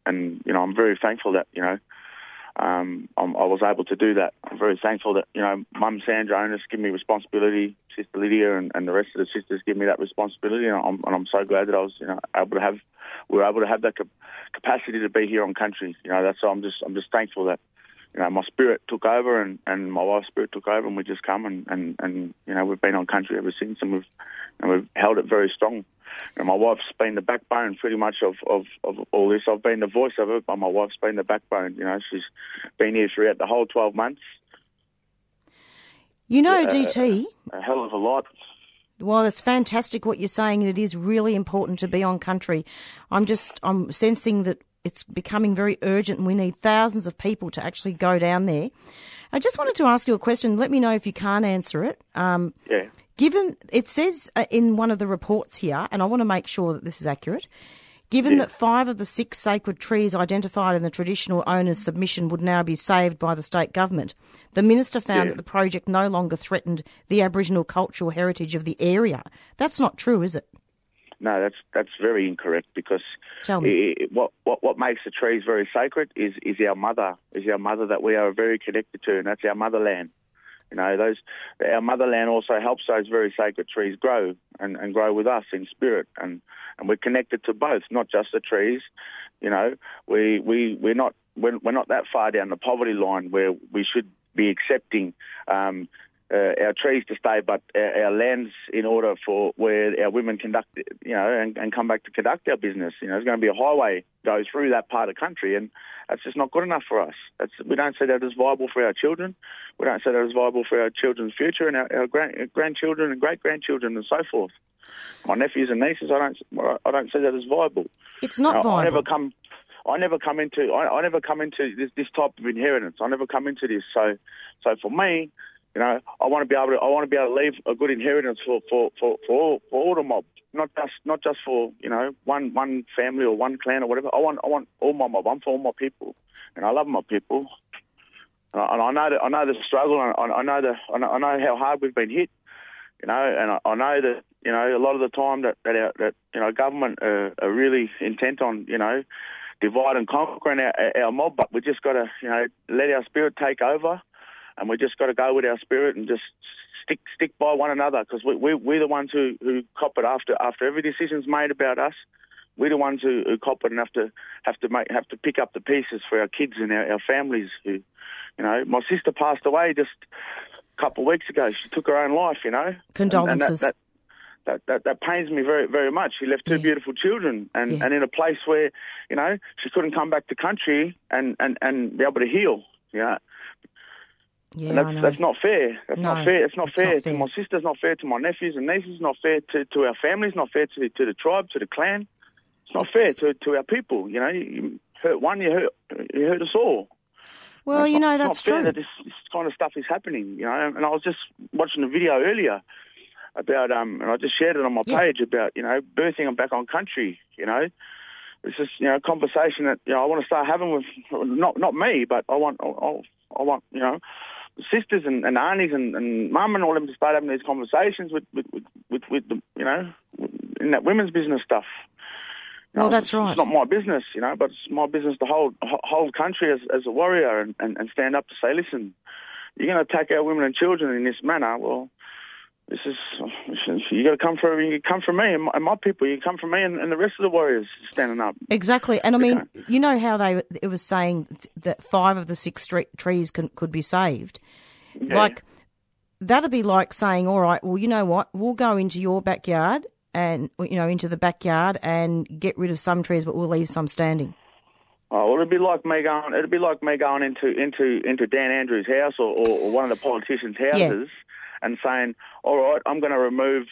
Speaker 7: and you know I'm very thankful that you know um, I'm, was able to do that. I'm very thankful that you know Mum Sandra Onus give me responsibility, Sister Lydia, and, and the rest of the sisters give me that responsibility, and I'm, and I'm so glad that I was you know able to have we were able to have that cap- capacity to be here on country. You know that's why I'm just I'm just thankful that you know my spirit took over and, and my wife's spirit took over, and we just come and, and, and you know we've been on country ever since, and we've and we've held it very strong. And my wife's been the backbone pretty much of, of, of all this. I've been the voice of it, but my wife's been the backbone. You know, she's been here throughout the whole 12 months.
Speaker 1: You know,
Speaker 7: Uh,
Speaker 1: DT.
Speaker 7: A hell of a lot.
Speaker 1: Well, it's fantastic what you're saying, and it is really important to be on country. I'm just, I'm sensing that it's becoming very urgent, and we need thousands of people to actually go down there. I just wanted to ask you a question. Let me know if you can't answer it. Um,
Speaker 7: Yeah.
Speaker 1: Given it says uh, in one of the reports here, and I want to make sure that this is accurate. Given that five of the six sacred trees identified in the traditional owner's submission would now be saved by the state government, the minister found
Speaker 7: Yeah.
Speaker 1: that the project no longer threatened the Aboriginal cultural heritage of the area. That's not true, is it?
Speaker 7: No, that's that's very incorrect because
Speaker 1: Tell me.
Speaker 7: i- i- what, what what makes the trees very sacred is is our mother, is our mother that we are very connected to, and that's our motherland. You know, those our motherland also helps those very sacred trees grow and, and grow with us in spirit, and, and we're connected to both, not just the trees. You know, we we we're not we're, we're not that far down the poverty line where we should be accepting um, uh, our trees to stay, but our, our lands in order for where our women conduct, you know, and, and come back to conduct our business. You know, there's going to be a highway go through that part of the country, and that's just not good enough for us. That's, we don't see that as viable for our children. We don't see that as viable for our children's future and our, our grand, grandchildren and great grandchildren and so forth. My nephews and nieces, I don't, I don't see that as viable.
Speaker 1: It's not
Speaker 7: I- I
Speaker 1: viable.
Speaker 7: never come. I never come into. I, I never come into this, this type of inheritance. I never come into this. So, so for me, you know, I want to be able to. I want to be able to leave a good inheritance for for for for all, for all the mob, not just not just for you know one one family or one clan or whatever. I want I want all my mob. I'm for all my people, and I love my people. And I, and I know that I know the struggle. And I, I know the I know, I know how hard we've been hit. You know, and I, I know that you know, a lot of the time that that, our, that you know government are, are really intent on you know divide and conquering our, our mob, but we just got to you know let our spirit take over, and we just got to go with our spirit and just stick stick by one another because we, we we're the ones who who cop it after after every decision's made about us. We're the ones who, who cop it and have to have to make have to pick up the pieces for our kids and our, our families. Who, you know, my sister passed away just a couple of weeks ago. She took her own life. You know,
Speaker 1: Condolences.
Speaker 7: And, and that, that, that, that, that pains me very very much. She left two
Speaker 1: Yeah.
Speaker 7: beautiful children, and,
Speaker 1: Yeah.
Speaker 7: and in a place where you know she couldn't come back to country and, and, and be able to heal. Yeah,
Speaker 1: yeah,
Speaker 7: and that's that's not fair. That's
Speaker 1: No,
Speaker 7: not fair. It's not fair
Speaker 1: not fair.
Speaker 7: to my sisters. Not fair to my nephews and nieces. Not fair to, to our families. Not fair to to the tribe, to the clan. It's not
Speaker 1: It's-
Speaker 7: fair to, to our people. You know, you hurt one, you hurt you hurt us all.
Speaker 1: well,
Speaker 7: It's
Speaker 1: you know
Speaker 7: not
Speaker 1: that's
Speaker 7: fair
Speaker 1: true.
Speaker 7: That this, this kind of stuff is happening. You know, and I was just watching a video earlier about um, and I just shared it on my
Speaker 1: Yeah.
Speaker 7: page about you know birthing them back on country. You know, it's just you know a conversation that you know I want to start having with not not me, but I want I, I want you know sisters and, and aunties and, and mum and all them to start having these conversations with with with, with, with the, you know in that women's business stuff. You
Speaker 1: Well,
Speaker 7: know,
Speaker 1: that's
Speaker 7: it's,
Speaker 1: right.
Speaker 7: It's not my business, you know, but it's my business to hold ho- hold country as, as a warrior and, and, and stand up to say, listen, you're going to attack our women and children in this manner. Well, this is you got to come for you come for me and my, people. You come for me and, and the rest of the warriors standing up.
Speaker 1: Exactly, and I mean,
Speaker 7: Okay.
Speaker 1: you know how they it was saying that five of the six trees can, could be saved.
Speaker 7: Yeah.
Speaker 1: Like that'd be like saying, "All right, well, you know what? We'll go into your backyard and you know into the backyard and get rid of some trees, but we'll leave some standing."
Speaker 7: Oh, well, it'd be like me going. It'd be like me going into into into Dan Andrews' house or, or, or one of the politicians' houses and saying, "All right, I'm going to remove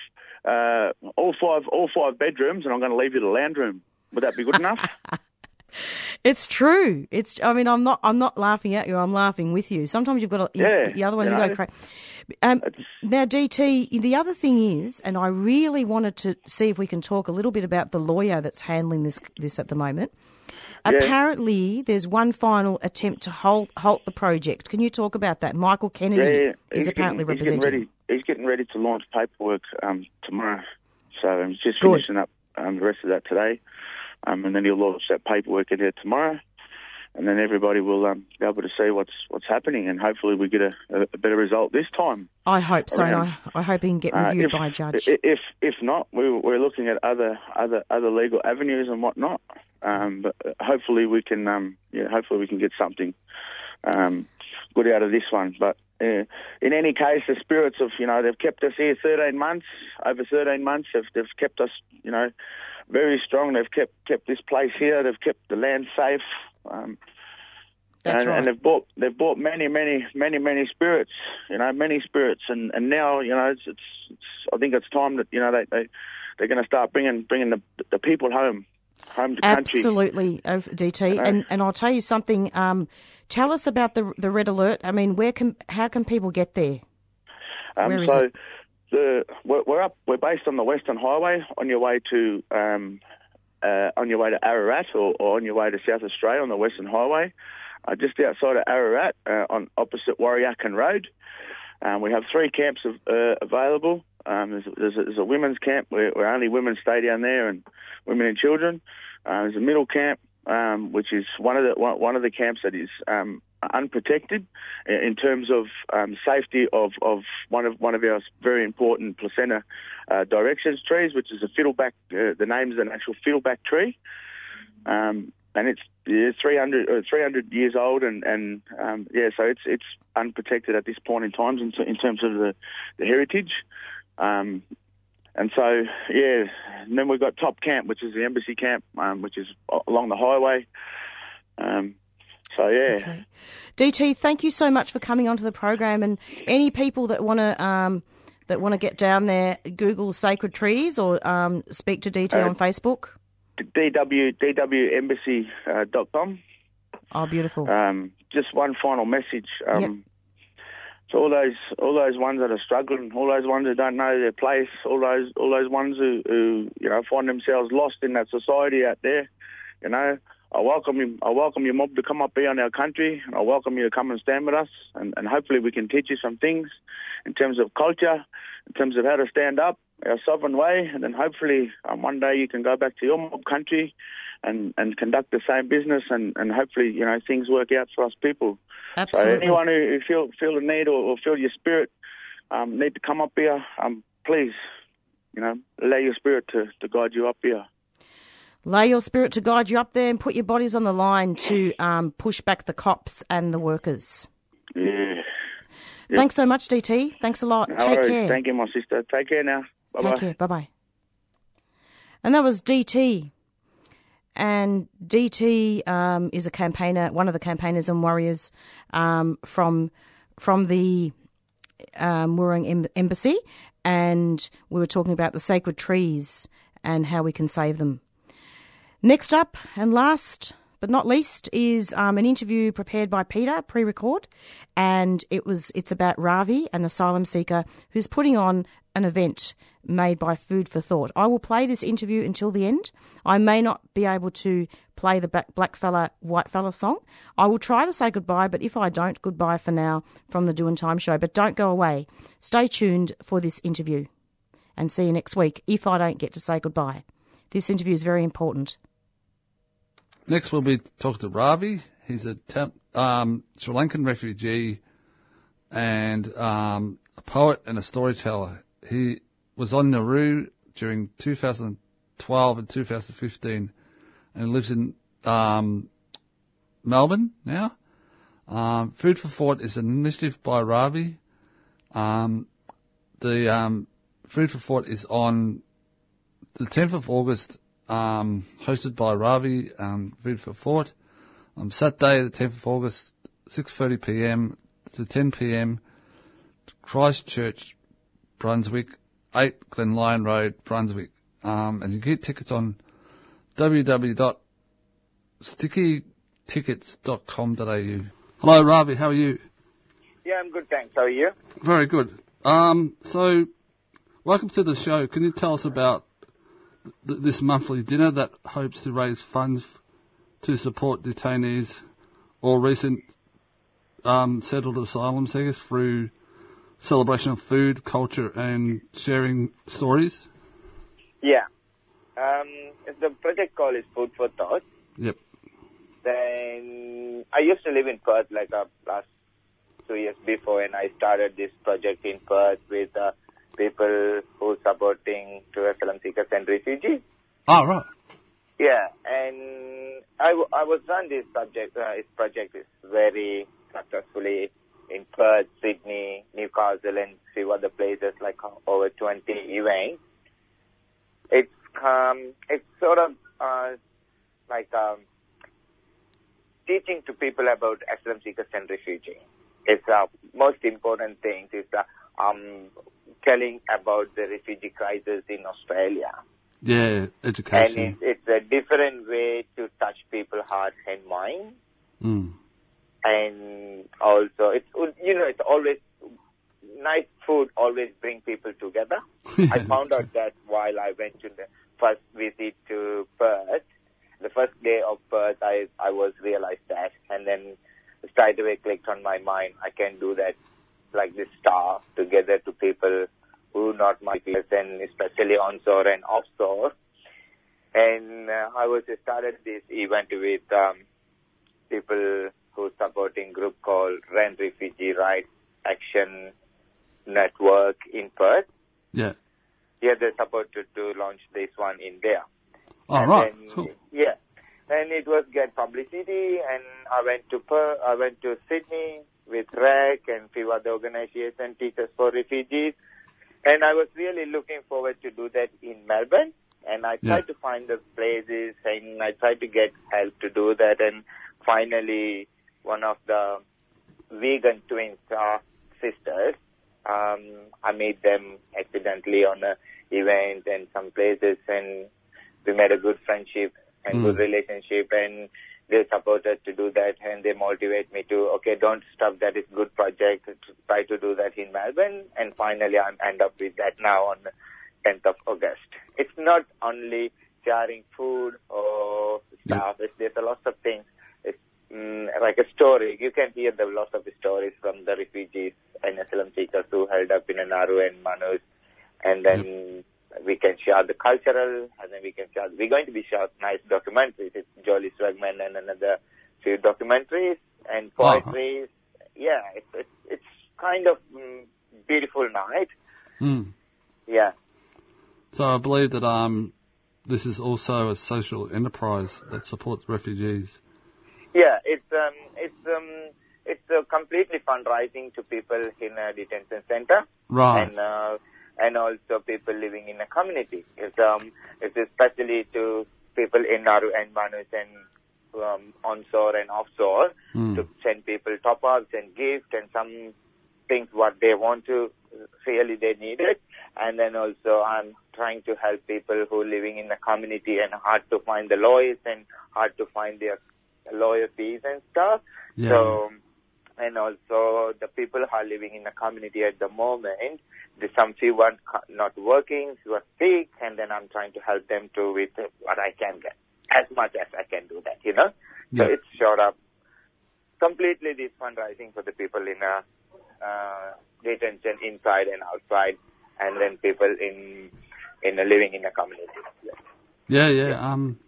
Speaker 7: uh, all five all five bedrooms and I'm going to leave you the lounge room." Would that be good enough?
Speaker 1: It's true. It's. I mean, I'm not. I'm not laughing at you. I'm laughing with you. Sometimes you've got to.
Speaker 7: Yeah,
Speaker 1: the other one,
Speaker 7: you
Speaker 1: you, go crazy. Um, now, DT. The other thing is, and I really wanted to see if we can talk a little bit about the lawyer that's handling this this at the moment. Apparently, there's one final attempt to halt halt the project. Can you talk about that? Michael Kennedy
Speaker 7: yeah, yeah.
Speaker 1: is
Speaker 7: He's
Speaker 1: apparently
Speaker 7: getting, he's getting ready. He's getting ready to launch paperwork um, tomorrow. So he's just
Speaker 1: Good.
Speaker 7: finishing up um, the rest of that today, um, and then he'll launch that paperwork in there tomorrow. And then everybody will um, be able to see what's what's happening, and hopefully we get a, a, better result this time.
Speaker 1: I hope so. And. I, I hope he can get
Speaker 7: Uh,
Speaker 1: reviewed
Speaker 7: if,
Speaker 1: by a judge.
Speaker 7: If if not, we, we're looking at other other other legal avenues and whatnot. Um, but hopefully we can um, yeah hopefully we can get something um, good out of this one. But uh, in any case, the spirits of you know they've kept us here 13 months over 13 months. They've, they've kept us you know very strong. They've kept kept this place here. They've kept the land safe. Um,
Speaker 1: That's
Speaker 7: and,
Speaker 1: right.
Speaker 7: and they've bought they've bought many many many many spirits, you know, many spirits, and, and now you know it's, it's, it's I think it's time that you know they they they're going to start bringing bringing the the people home, home to country.
Speaker 1: Absolutely, uh, DT. And and I'll tell you something. Um, tell us about the the red alert. I mean, where can how can people get there?
Speaker 7: Um,
Speaker 1: Where is
Speaker 7: so
Speaker 1: it?
Speaker 7: the we're, we're up. We're based on the Western Highway on your way to um, uh, on your way to Ararat or, or on your way to South Australia on the Western Highway, uh, just outside of Ararat uh, on opposite Warriakan Road. Um, we have three camps of, uh, available. Um, there's, there's, a, there's a women's camp where, where only women stay down there, and women and children. Uh, there's a middle camp, um, which is one of the one, one of the camps that is um, unprotected in in terms of um, safety of, of one of one of our very important placenta uh, directions trees, which is a fiddleback. Uh, the name is an actual fiddleback tree, um, and it's yeah, 300, uh, 300 years old, and and um, yeah, so it's it's unprotected at this point in time in, in terms of the, the heritage. Um, and so, yeah, and then we've got Top Camp, which is the embassy camp, um, which is along the highway. Um, so, yeah.
Speaker 1: Okay. DT, thank you so much for coming onto the program. And any people that want to um, that want to get down there, Google Sacred Trees or um, speak to DT
Speaker 7: Uh,
Speaker 1: on Facebook.
Speaker 7: DW, DWembassy.com.
Speaker 1: Oh, beautiful.
Speaker 7: Um, just one final message. Um,
Speaker 1: Yep.
Speaker 7: To all those, all those ones that are struggling, all those ones who don't know their place, all those, all those ones who, who, you know, find themselves lost in that society out there. You know, I welcome you. I welcome your mob to come up here on our country, I welcome you to come and stand with us, and, and hopefully we can teach you some things in terms of culture, in terms of how to stand up, our sovereign way, and then hopefully um, one day you can go back to your mob country and, and conduct the same business, and, and hopefully you know things work out for us people.
Speaker 1: Absolutely.
Speaker 7: So anyone who, who feel feel the need or, or feel your spirit um, need to come up here, um, please, you know, allow your spirit to, to guide you up here.
Speaker 1: Lay your spirit to guide you up there and put your bodies on the line to um, push back the cops and the workers.
Speaker 7: Yeah.
Speaker 1: Thanks so much, DT. Thanks a lot.
Speaker 7: No
Speaker 1: Take
Speaker 7: worries.
Speaker 1: care.
Speaker 7: Thank you, my sister. Take care now. Bye bye.
Speaker 1: Take care. Bye bye. And that was DT. And DT um, is a campaigner, one of the campaigners and warriors um, from from the um, em- Embassy, and we were talking about the sacred trees and how we can save them. Next up and last but not least is um, an interview prepared by Peter, pre-record, and it was it's about Ravi, an asylum seeker who's putting on an event made by Food for Thought. I will play this interview until the end. I may not be able to play the black, fella, white fella song. I will try to say goodbye, but if I don't, goodbye for now from the Doing Time show. But don't go away. Stay tuned for this interview and see you next week if I don't get to say goodbye. This interview is very important.
Speaker 8: Next, we'll be talking to Ravi. He's a temp, um, Sri Lankan refugee and um, a poet and a storyteller. He was on Nauru during 2012 and 2015 and lives in um, Melbourne now. Um, Food for Thought is an initiative by Ravi. Um, the um, Food for Thought is on the 10th of August, um, hosted by Ravi, um, Food for Thought. On Saturday, the 10th of August, 6:30 p.m. to 10 p.m. Christchurch, Brunswick, 8 Glen Lyon Road, Brunswick. Um, and you get tickets on www.stickytickets.com.au. Hello, Ravi. How are you?
Speaker 9: Yeah, I'm good, thanks. How are you?
Speaker 8: Very good. Um, so, welcome to the show. Can you tell us about th- this monthly dinner that hopes to raise funds to support detainees or recent um, settled asylum seekers through celebration of food, culture, and sharing stories?
Speaker 9: Yeah. Um, the project call is Food for Thought.
Speaker 8: Yep.
Speaker 9: Then I used to live in Perth like uh, last two years before, and I started this project in Perth with uh, people who supporting to asylum seekers and refugees.
Speaker 8: Oh, right.
Speaker 9: Yeah, and I, w- I was run this subject. Uh, this project is very successfully in Perth, Sydney, Newcastle, and few other places like uh, over 20 events. It's um, it's sort of uh, like um, teaching to people about asylum seekers and refugees. It's uh, most important thing is uh, um, telling about the refugee crisis in Australia.
Speaker 8: Yeah,
Speaker 9: And
Speaker 8: education.
Speaker 9: it's, it's a different way to touch people's heart and mind.
Speaker 8: Mm.
Speaker 9: And also, it's you know, it's always nice food always bring people together. I found out that while I went to the first visit to Perth, the first day of Perth, I I was realized that, and then straight away clicked on my mind. I can do that, like this star together to people who not my peers, and especially onshore and offshore. And uh, I was started this event with um, people who supporting group called Rent Refugee Rights Action Network in Perth.
Speaker 8: Yeah.
Speaker 9: Yeah, they supported to launch this one in there.
Speaker 8: Oh,
Speaker 9: And
Speaker 8: right.
Speaker 9: then-
Speaker 8: Cool.
Speaker 9: Yeah, and it was get publicity, and I went to Per, I went to Sydney with REC and few other organizations, Teachers for Refugees, and I was really looking forward to do that in Melbourne. And I tried to find the places, and I tried to get help to do that, and finally, one of the vegan twins, uh, sisters, um, I met them accidentally on a event and some places, and we made a good friendship and
Speaker 8: Mm.
Speaker 9: good relationship, and they supported to do that, and they motivate me to okay, don't stop that. It's good project. Try to do that in Melbourne, and finally, I end up with that now on 10th of August. It's not only sharing food or stuff. It's, there's a lot of things. It's mm, like a story. You can hear the lots of stories from the refugees and asylum seekers who held up in Nauru and Manus, and then we can share the cultural, and then we can share. We're going to be share nice documentaries. It's Jolly Swagman and another few documentaries and
Speaker 8: Uh-huh.
Speaker 9: Yeah, it's it's, it's kind of mm, beautiful night.
Speaker 8: Hmm.
Speaker 9: Yeah.
Speaker 8: So I believe that um, this is also a social enterprise that supports refugees.
Speaker 9: Yeah, it's um, it's um, it's uh, completely fundraising to people in a detention center,
Speaker 8: Right.
Speaker 9: and uh, and also people living in a community. It's um, it's especially to people in Nauru and Manus and um, onshore and offshore
Speaker 8: Hmm.
Speaker 9: to send people top ups and gifts and some things what they want to really they need it. And then also I'm trying to help people who are living in the community and hard to find the lawyers and hard to find their lawyer fees and stuff.
Speaker 8: Yeah.
Speaker 9: So and also the people who are living in the community at the moment, there's some few are not working, who are sick, and then I'm trying to help them to with what I can get, as much as I can do that, you know. So it's short up completely this fundraising for the people in a uh, detention inside and outside, and then people in in a living in a community. Yeah.
Speaker 8: Yeah, yeah. Um,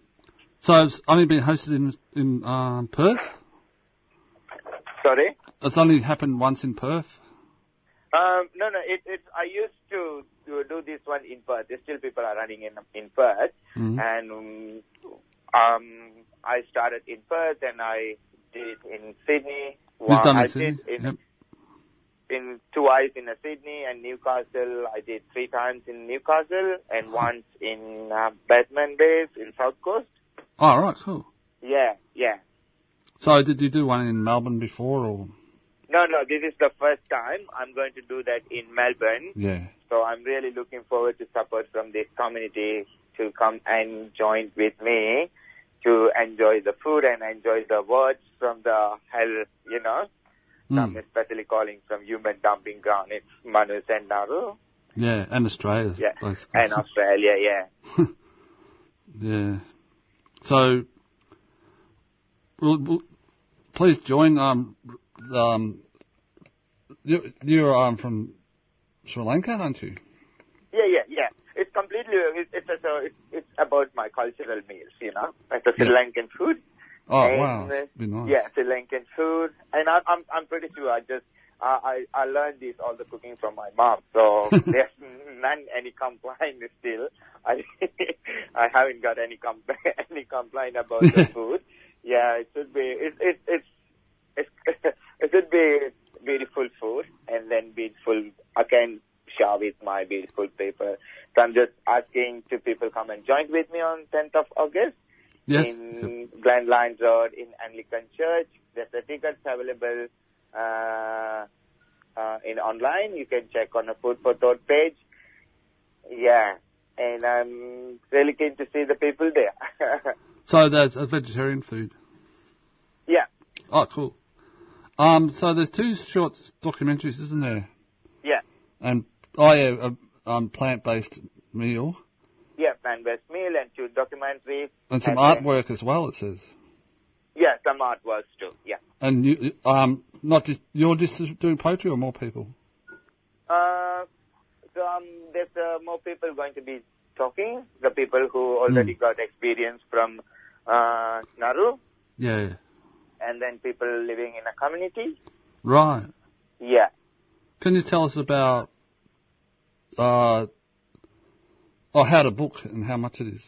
Speaker 8: so it's only been hosted in in um, Perth.
Speaker 9: Sorry.
Speaker 8: It's only happened once in Perth.
Speaker 9: Um, no, no. It, it, I used to, to do this one in Perth. There's still people are running in in Perth,
Speaker 8: Mhm.
Speaker 9: and um, I started in Perth, and I did it in Sydney. Well,
Speaker 8: done
Speaker 9: I
Speaker 8: Sydney?
Speaker 9: did in,
Speaker 8: Yep.
Speaker 9: in twice in Sydney and Newcastle. I did three times in Newcastle and once in uh, Batman Bay in South Coast.
Speaker 8: Oh, right, cool.
Speaker 9: Yeah, yeah.
Speaker 8: So did you do one in Melbourne before, or
Speaker 9: No, no. This is the first time I'm going to do that in Melbourne.
Speaker 8: yeah?
Speaker 9: So I'm really looking forward to support from this community to come and join with me to enjoy the food and enjoy the words from the hell, you know.
Speaker 8: Hmm.
Speaker 9: I'm especially calling from human dumping ground. It's Manus and.
Speaker 8: Yeah, and Australia.
Speaker 9: Yeah.
Speaker 8: basically.
Speaker 9: And Australia, yeah.
Speaker 8: Yeah. So, well, well, please join. Um, um, you, you're um from Sri Lanka, aren't you?
Speaker 9: Yeah, yeah, yeah. It's completely, it, it's, a, it's, it's about my cultural meals, you know. Like the Sri
Speaker 8: Yeah.
Speaker 9: Lankan food.
Speaker 8: Oh
Speaker 9: And,
Speaker 8: wow,
Speaker 9: uh,
Speaker 8: be nice.
Speaker 9: Yeah, Sri Lankan food, and I'm I'm I'm pretty sure I just uh, I I learned this all the cooking from my mom, so there's none any complaint still. I I haven't got any com- any complaint about the food. Yeah, it should be it it it's it's it should be beautiful food and then beautiful. I can share with my beautiful paper. So I'm just asking to people come and join with me on 10th of August
Speaker 8: Yes.
Speaker 9: in Glen Lines Road in Anglican Church. There's the tickets available uh, uh, in online. You can check on the Food for Thought page. Yeah, and I'm really keen to see the people there.
Speaker 8: So there's a vegetarian food.
Speaker 9: yeah,
Speaker 8: Oh, cool. Um, so there's two short documentaries, isn't there?
Speaker 9: yeah,
Speaker 8: And oh yeah, a um, plant-based meal
Speaker 9: yeah. Plant-based meal and two documentaries.
Speaker 8: and some
Speaker 9: then-
Speaker 8: artwork as well. It says.
Speaker 9: Yeah, some artworks too. Yeah.
Speaker 8: And you, um, not just you're just doing poetry, or more people?
Speaker 9: Uh, um, there's uh, more people going to be talking. The people who already got experience from uh, Nauru,
Speaker 8: Yeah.
Speaker 9: and then people living in a community.
Speaker 8: Right.
Speaker 9: Yeah.
Speaker 8: Can you tell us about uh, oh, how to book and how much it is?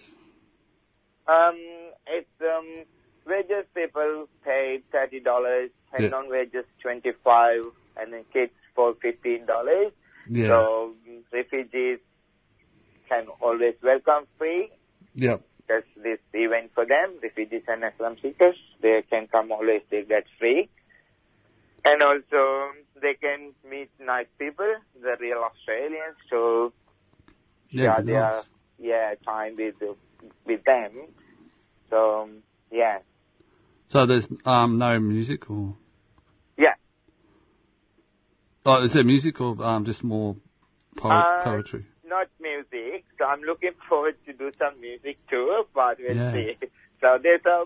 Speaker 9: Um, it's um, wages people pay thirty dollars, and
Speaker 8: Yeah.
Speaker 9: non-wages twenty-five, and then kids for fifteen dollars.
Speaker 8: Yeah.
Speaker 9: So refugees can always welcome free.
Speaker 8: Yep.
Speaker 9: That's this event for them. Refugees and asylum seekers, they can come always. They get free, and also they can meet nice people, the real Australians. So
Speaker 8: Yeah.
Speaker 9: yeah, their
Speaker 8: nice.
Speaker 9: yeah time with with them. So yeah,
Speaker 8: So there's um no music or
Speaker 9: yeah.
Speaker 8: Oh is it music or um just more
Speaker 9: Uh,
Speaker 8: poetry?
Speaker 9: Not music. So I'm looking forward to do some music too, but we'll
Speaker 8: Yeah.
Speaker 9: see. So there's a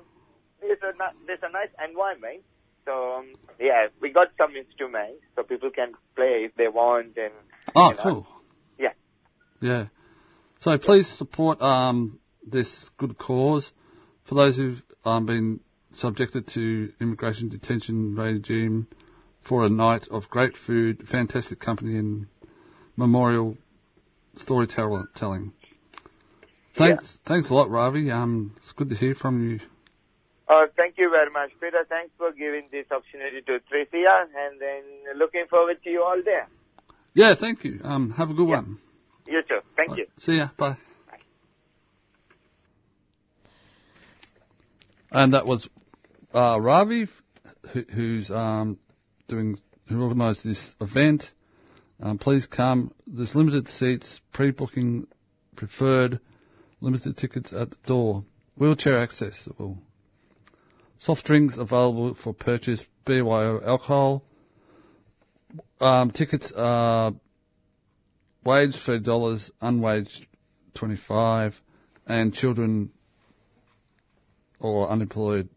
Speaker 9: there's a there's a nice environment. So um, yeah, we got some instruments, so people can play if they want, and
Speaker 8: Oh,
Speaker 9: you know.
Speaker 8: cool.
Speaker 9: Yeah.
Speaker 8: Yeah. So please support um, this good cause. For those who've um, been subjected to immigration detention regime for a night of great food, fantastic company, and memorial storytelling. Thanks, thanks a lot, Ravi. Um, it's good to hear from you.
Speaker 9: Uh, thank you very much, Peter. Thanks for giving this opportunity to Tricia, and then looking forward to you all there.
Speaker 8: Yeah, thank you. Um, have a good
Speaker 9: Yeah.
Speaker 8: one.
Speaker 9: You too. Thank
Speaker 8: Right,
Speaker 9: you.
Speaker 8: See ya. Bye. And that was uh, Ravi, who, who's um, doing, who organised this event. Um, please come. There's limited seats, pre-booking preferred, limited tickets at the door. Wheelchair accessible. Soft drinks available for purchase. BYO alcohol. Um, tickets are wage thirty dollars, unwaged twenty five, and children or unemployed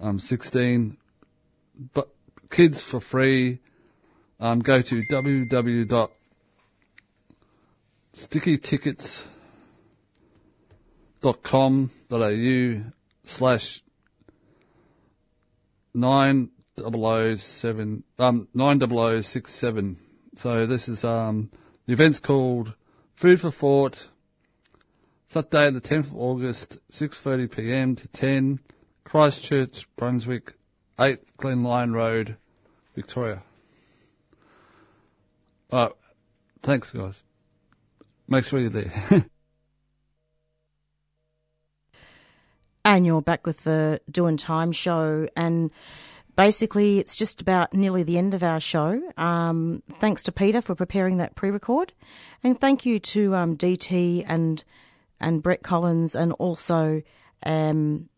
Speaker 8: um, sixteen. But kids for free. Um, go to www.stickytickets.com.au slash nine double O seven um nine double O six seven. So this is um the event's called Food for Thought. Saturday the tenth of August, six thirty PM to ten, Christchurch, Brunswick, eight Glen Lyon Road, Victoria. Uh thanks guys. Make sure you're there.
Speaker 1: And you're back with the Doing Time show. And basically, it's just about nearly the end of our show. Um, thanks to Peter for preparing that pre record. And thank you to um, DT and, and Brett Collins and also um,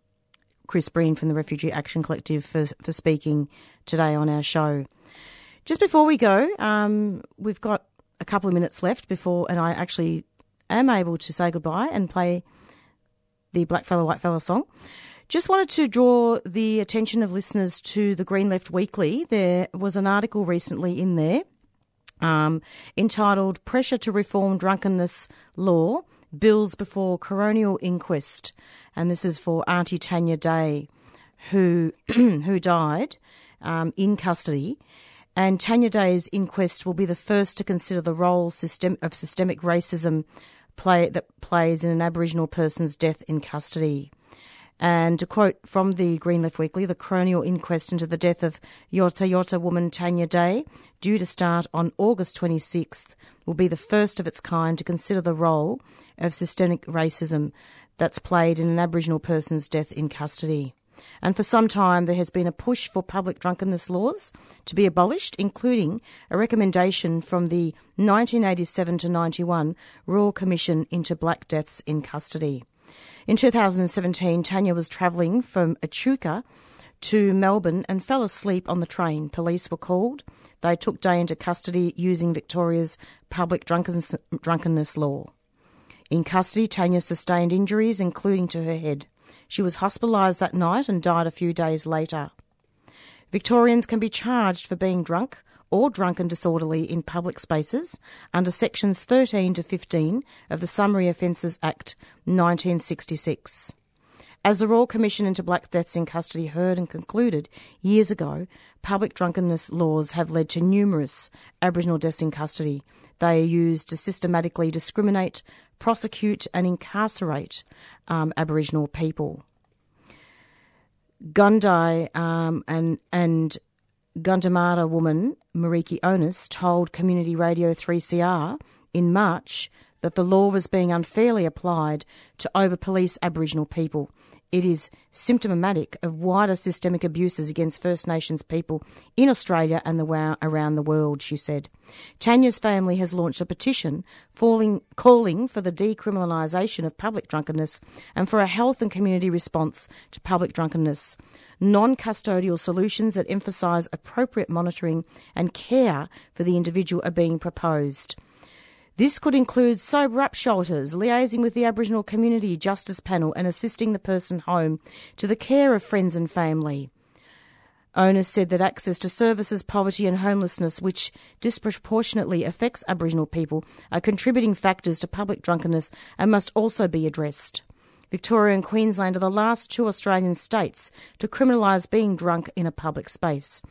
Speaker 1: Chris Breen from the Refugee Action Collective for, for speaking today on our show. Just before we go, um, we've got a couple of minutes left before, and I actually am able to say goodbye and play the Black Fella White Fella song. Just wanted to draw the attention of listeners to the Green Left Weekly. There was an article recently in there um, entitled Pressure to Reform Drunkenness Law Bills Before Coronial Inquest. And this is for Auntie Tanya Day, who, who died um, in custody. And Tanya Day's inquest will be the first to consider the role system of systemic racism play that plays in an Aboriginal person's death in custody. And to quote from the Green Left Weekly, the coronial inquest into the death of Yorta Yorta woman Tanya Day, due to start on August 26th, will be the first of its kind to consider the role of systemic racism that's played in an Aboriginal person's death in custody. And for some time, there has been a push for public drunkenness laws to be abolished, including a recommendation from the 1987 to 91 Royal Commission into Black Deaths in Custody. In 2017, Tanya was travelling from Echuca to Melbourne and fell asleep on the train. Police were called. They took Day into custody using Victoria's public drunkenness, drunkenness law. In custody, Tanya sustained injuries, including to her head. She was hospitalised that night and died a few days later. Victorians can be charged for being drunk or drunken disorderly in public spaces under sections 13 to 15 of the Summary Offences Act 1966. As the Royal Commission into Black Deaths in Custody heard and concluded years ago, public drunkenness laws have led to numerous Aboriginal deaths in custody. They are used to systematically discriminate, prosecute, and incarcerate um, Aboriginal people. Gundai um, and and Gunditjmara woman Meriki Onus told Community Radio 3CR in March that the law was being unfairly applied to over police Aboriginal people. It is symptomatic of wider systemic abuses against First Nations people in Australia and the, around the world, she said. Tanya's family has launched a petition falling, calling for the decriminalisation of public drunkenness and for a health and community response to public drunkenness. Non custodial solutions that emphasise appropriate monitoring and care for the individual are being proposed. This could include sober up shelters, liaising with the Aboriginal Community Justice Panel and assisting the person home to the care of friends and family. Onus said that access to services, poverty, and homelessness, which disproportionately affects Aboriginal people, are contributing factors to public drunkenness and must also be addressed. Victoria and Queensland are the last two Australian states to criminalise being drunk in a public space.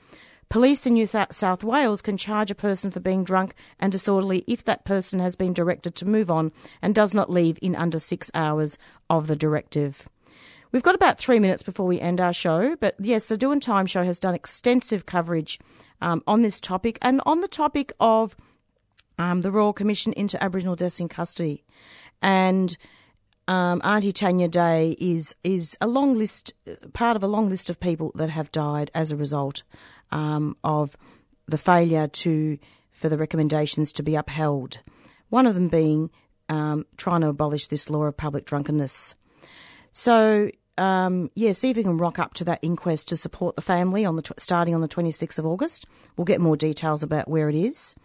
Speaker 1: Police in New South Wales can charge a person for being drunk and disorderly if that person has been directed to move on and does not leave in under six hours of the directive. We've got about three minutes before we end our show, but yes, the Doin' Time show has done extensive coverage um, on this topic and on the topic of um, the Royal Commission into Aboriginal Deaths in Custody. And um, Auntie Tanya Day is is a long list, part of a long list of people that have died as a result um, of the failure to for the recommendations to be upheld. One of them being um, trying to abolish this law of public drunkenness. So, um, yeah, see if you can rock up to that inquest to support the family on the tw- starting on the 26th of August. We'll get more details about where it is.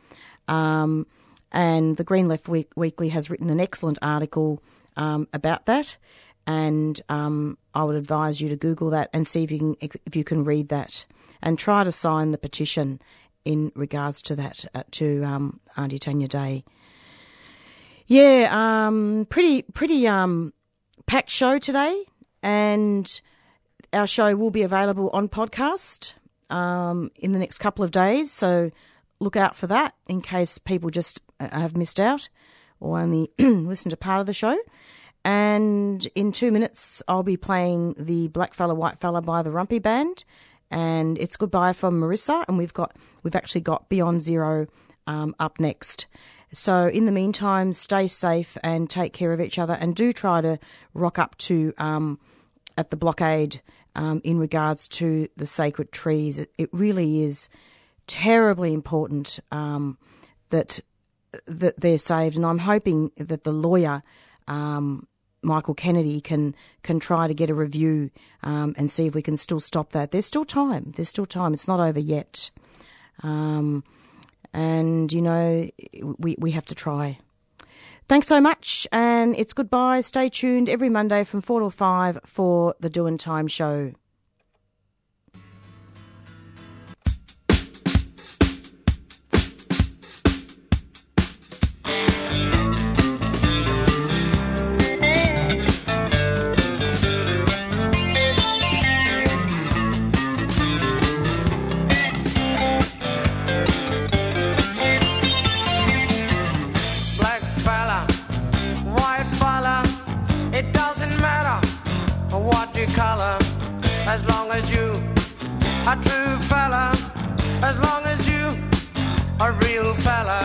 Speaker 1: Um, and the Green Left Week- Weekly has written an excellent article um, about that, and um, I would advise you to Google that and see if you can if you can read that and try to sign the petition in regards to that uh, to um, Auntie Tanya Day. Yeah, um, pretty pretty um, packed show today, and our show will be available on podcast um, in the next couple of days. So look out for that in case people just uh, have missed out or only listened to part of the show. And in two minutes, I'll be playing the Black Fella White Fella by the Warumpi Band, and it's goodbye from Marissa. And we've got we've actually got Beyond Zero um, up next. So, in the meantime, stay safe and take care of each other, and do try to rock up to um, at the blockade um, in regards to the sacred trees. It, it really is terribly important um, that that they're saved, and I'm hoping that the lawyer. Um, Michael Kennedy can can try to get a review um, and see if we can still stop that. There's still time. There's still time. It's not over yet. Um, and, you know, we, we have to try. Thanks so much, and it's goodbye. Stay tuned every Monday from 4 to 5 for the Doin' Time show.
Speaker 10: A real fella.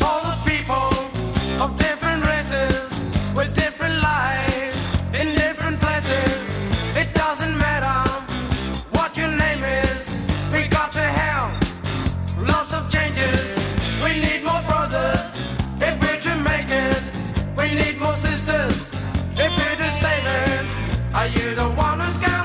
Speaker 10: All the people of different races with different lives in different places, it doesn't matter what your name is. We got to have lots of changes. We need more brothers if we're to make it. We need more sisters if we're to save it. Are you the one who's gonna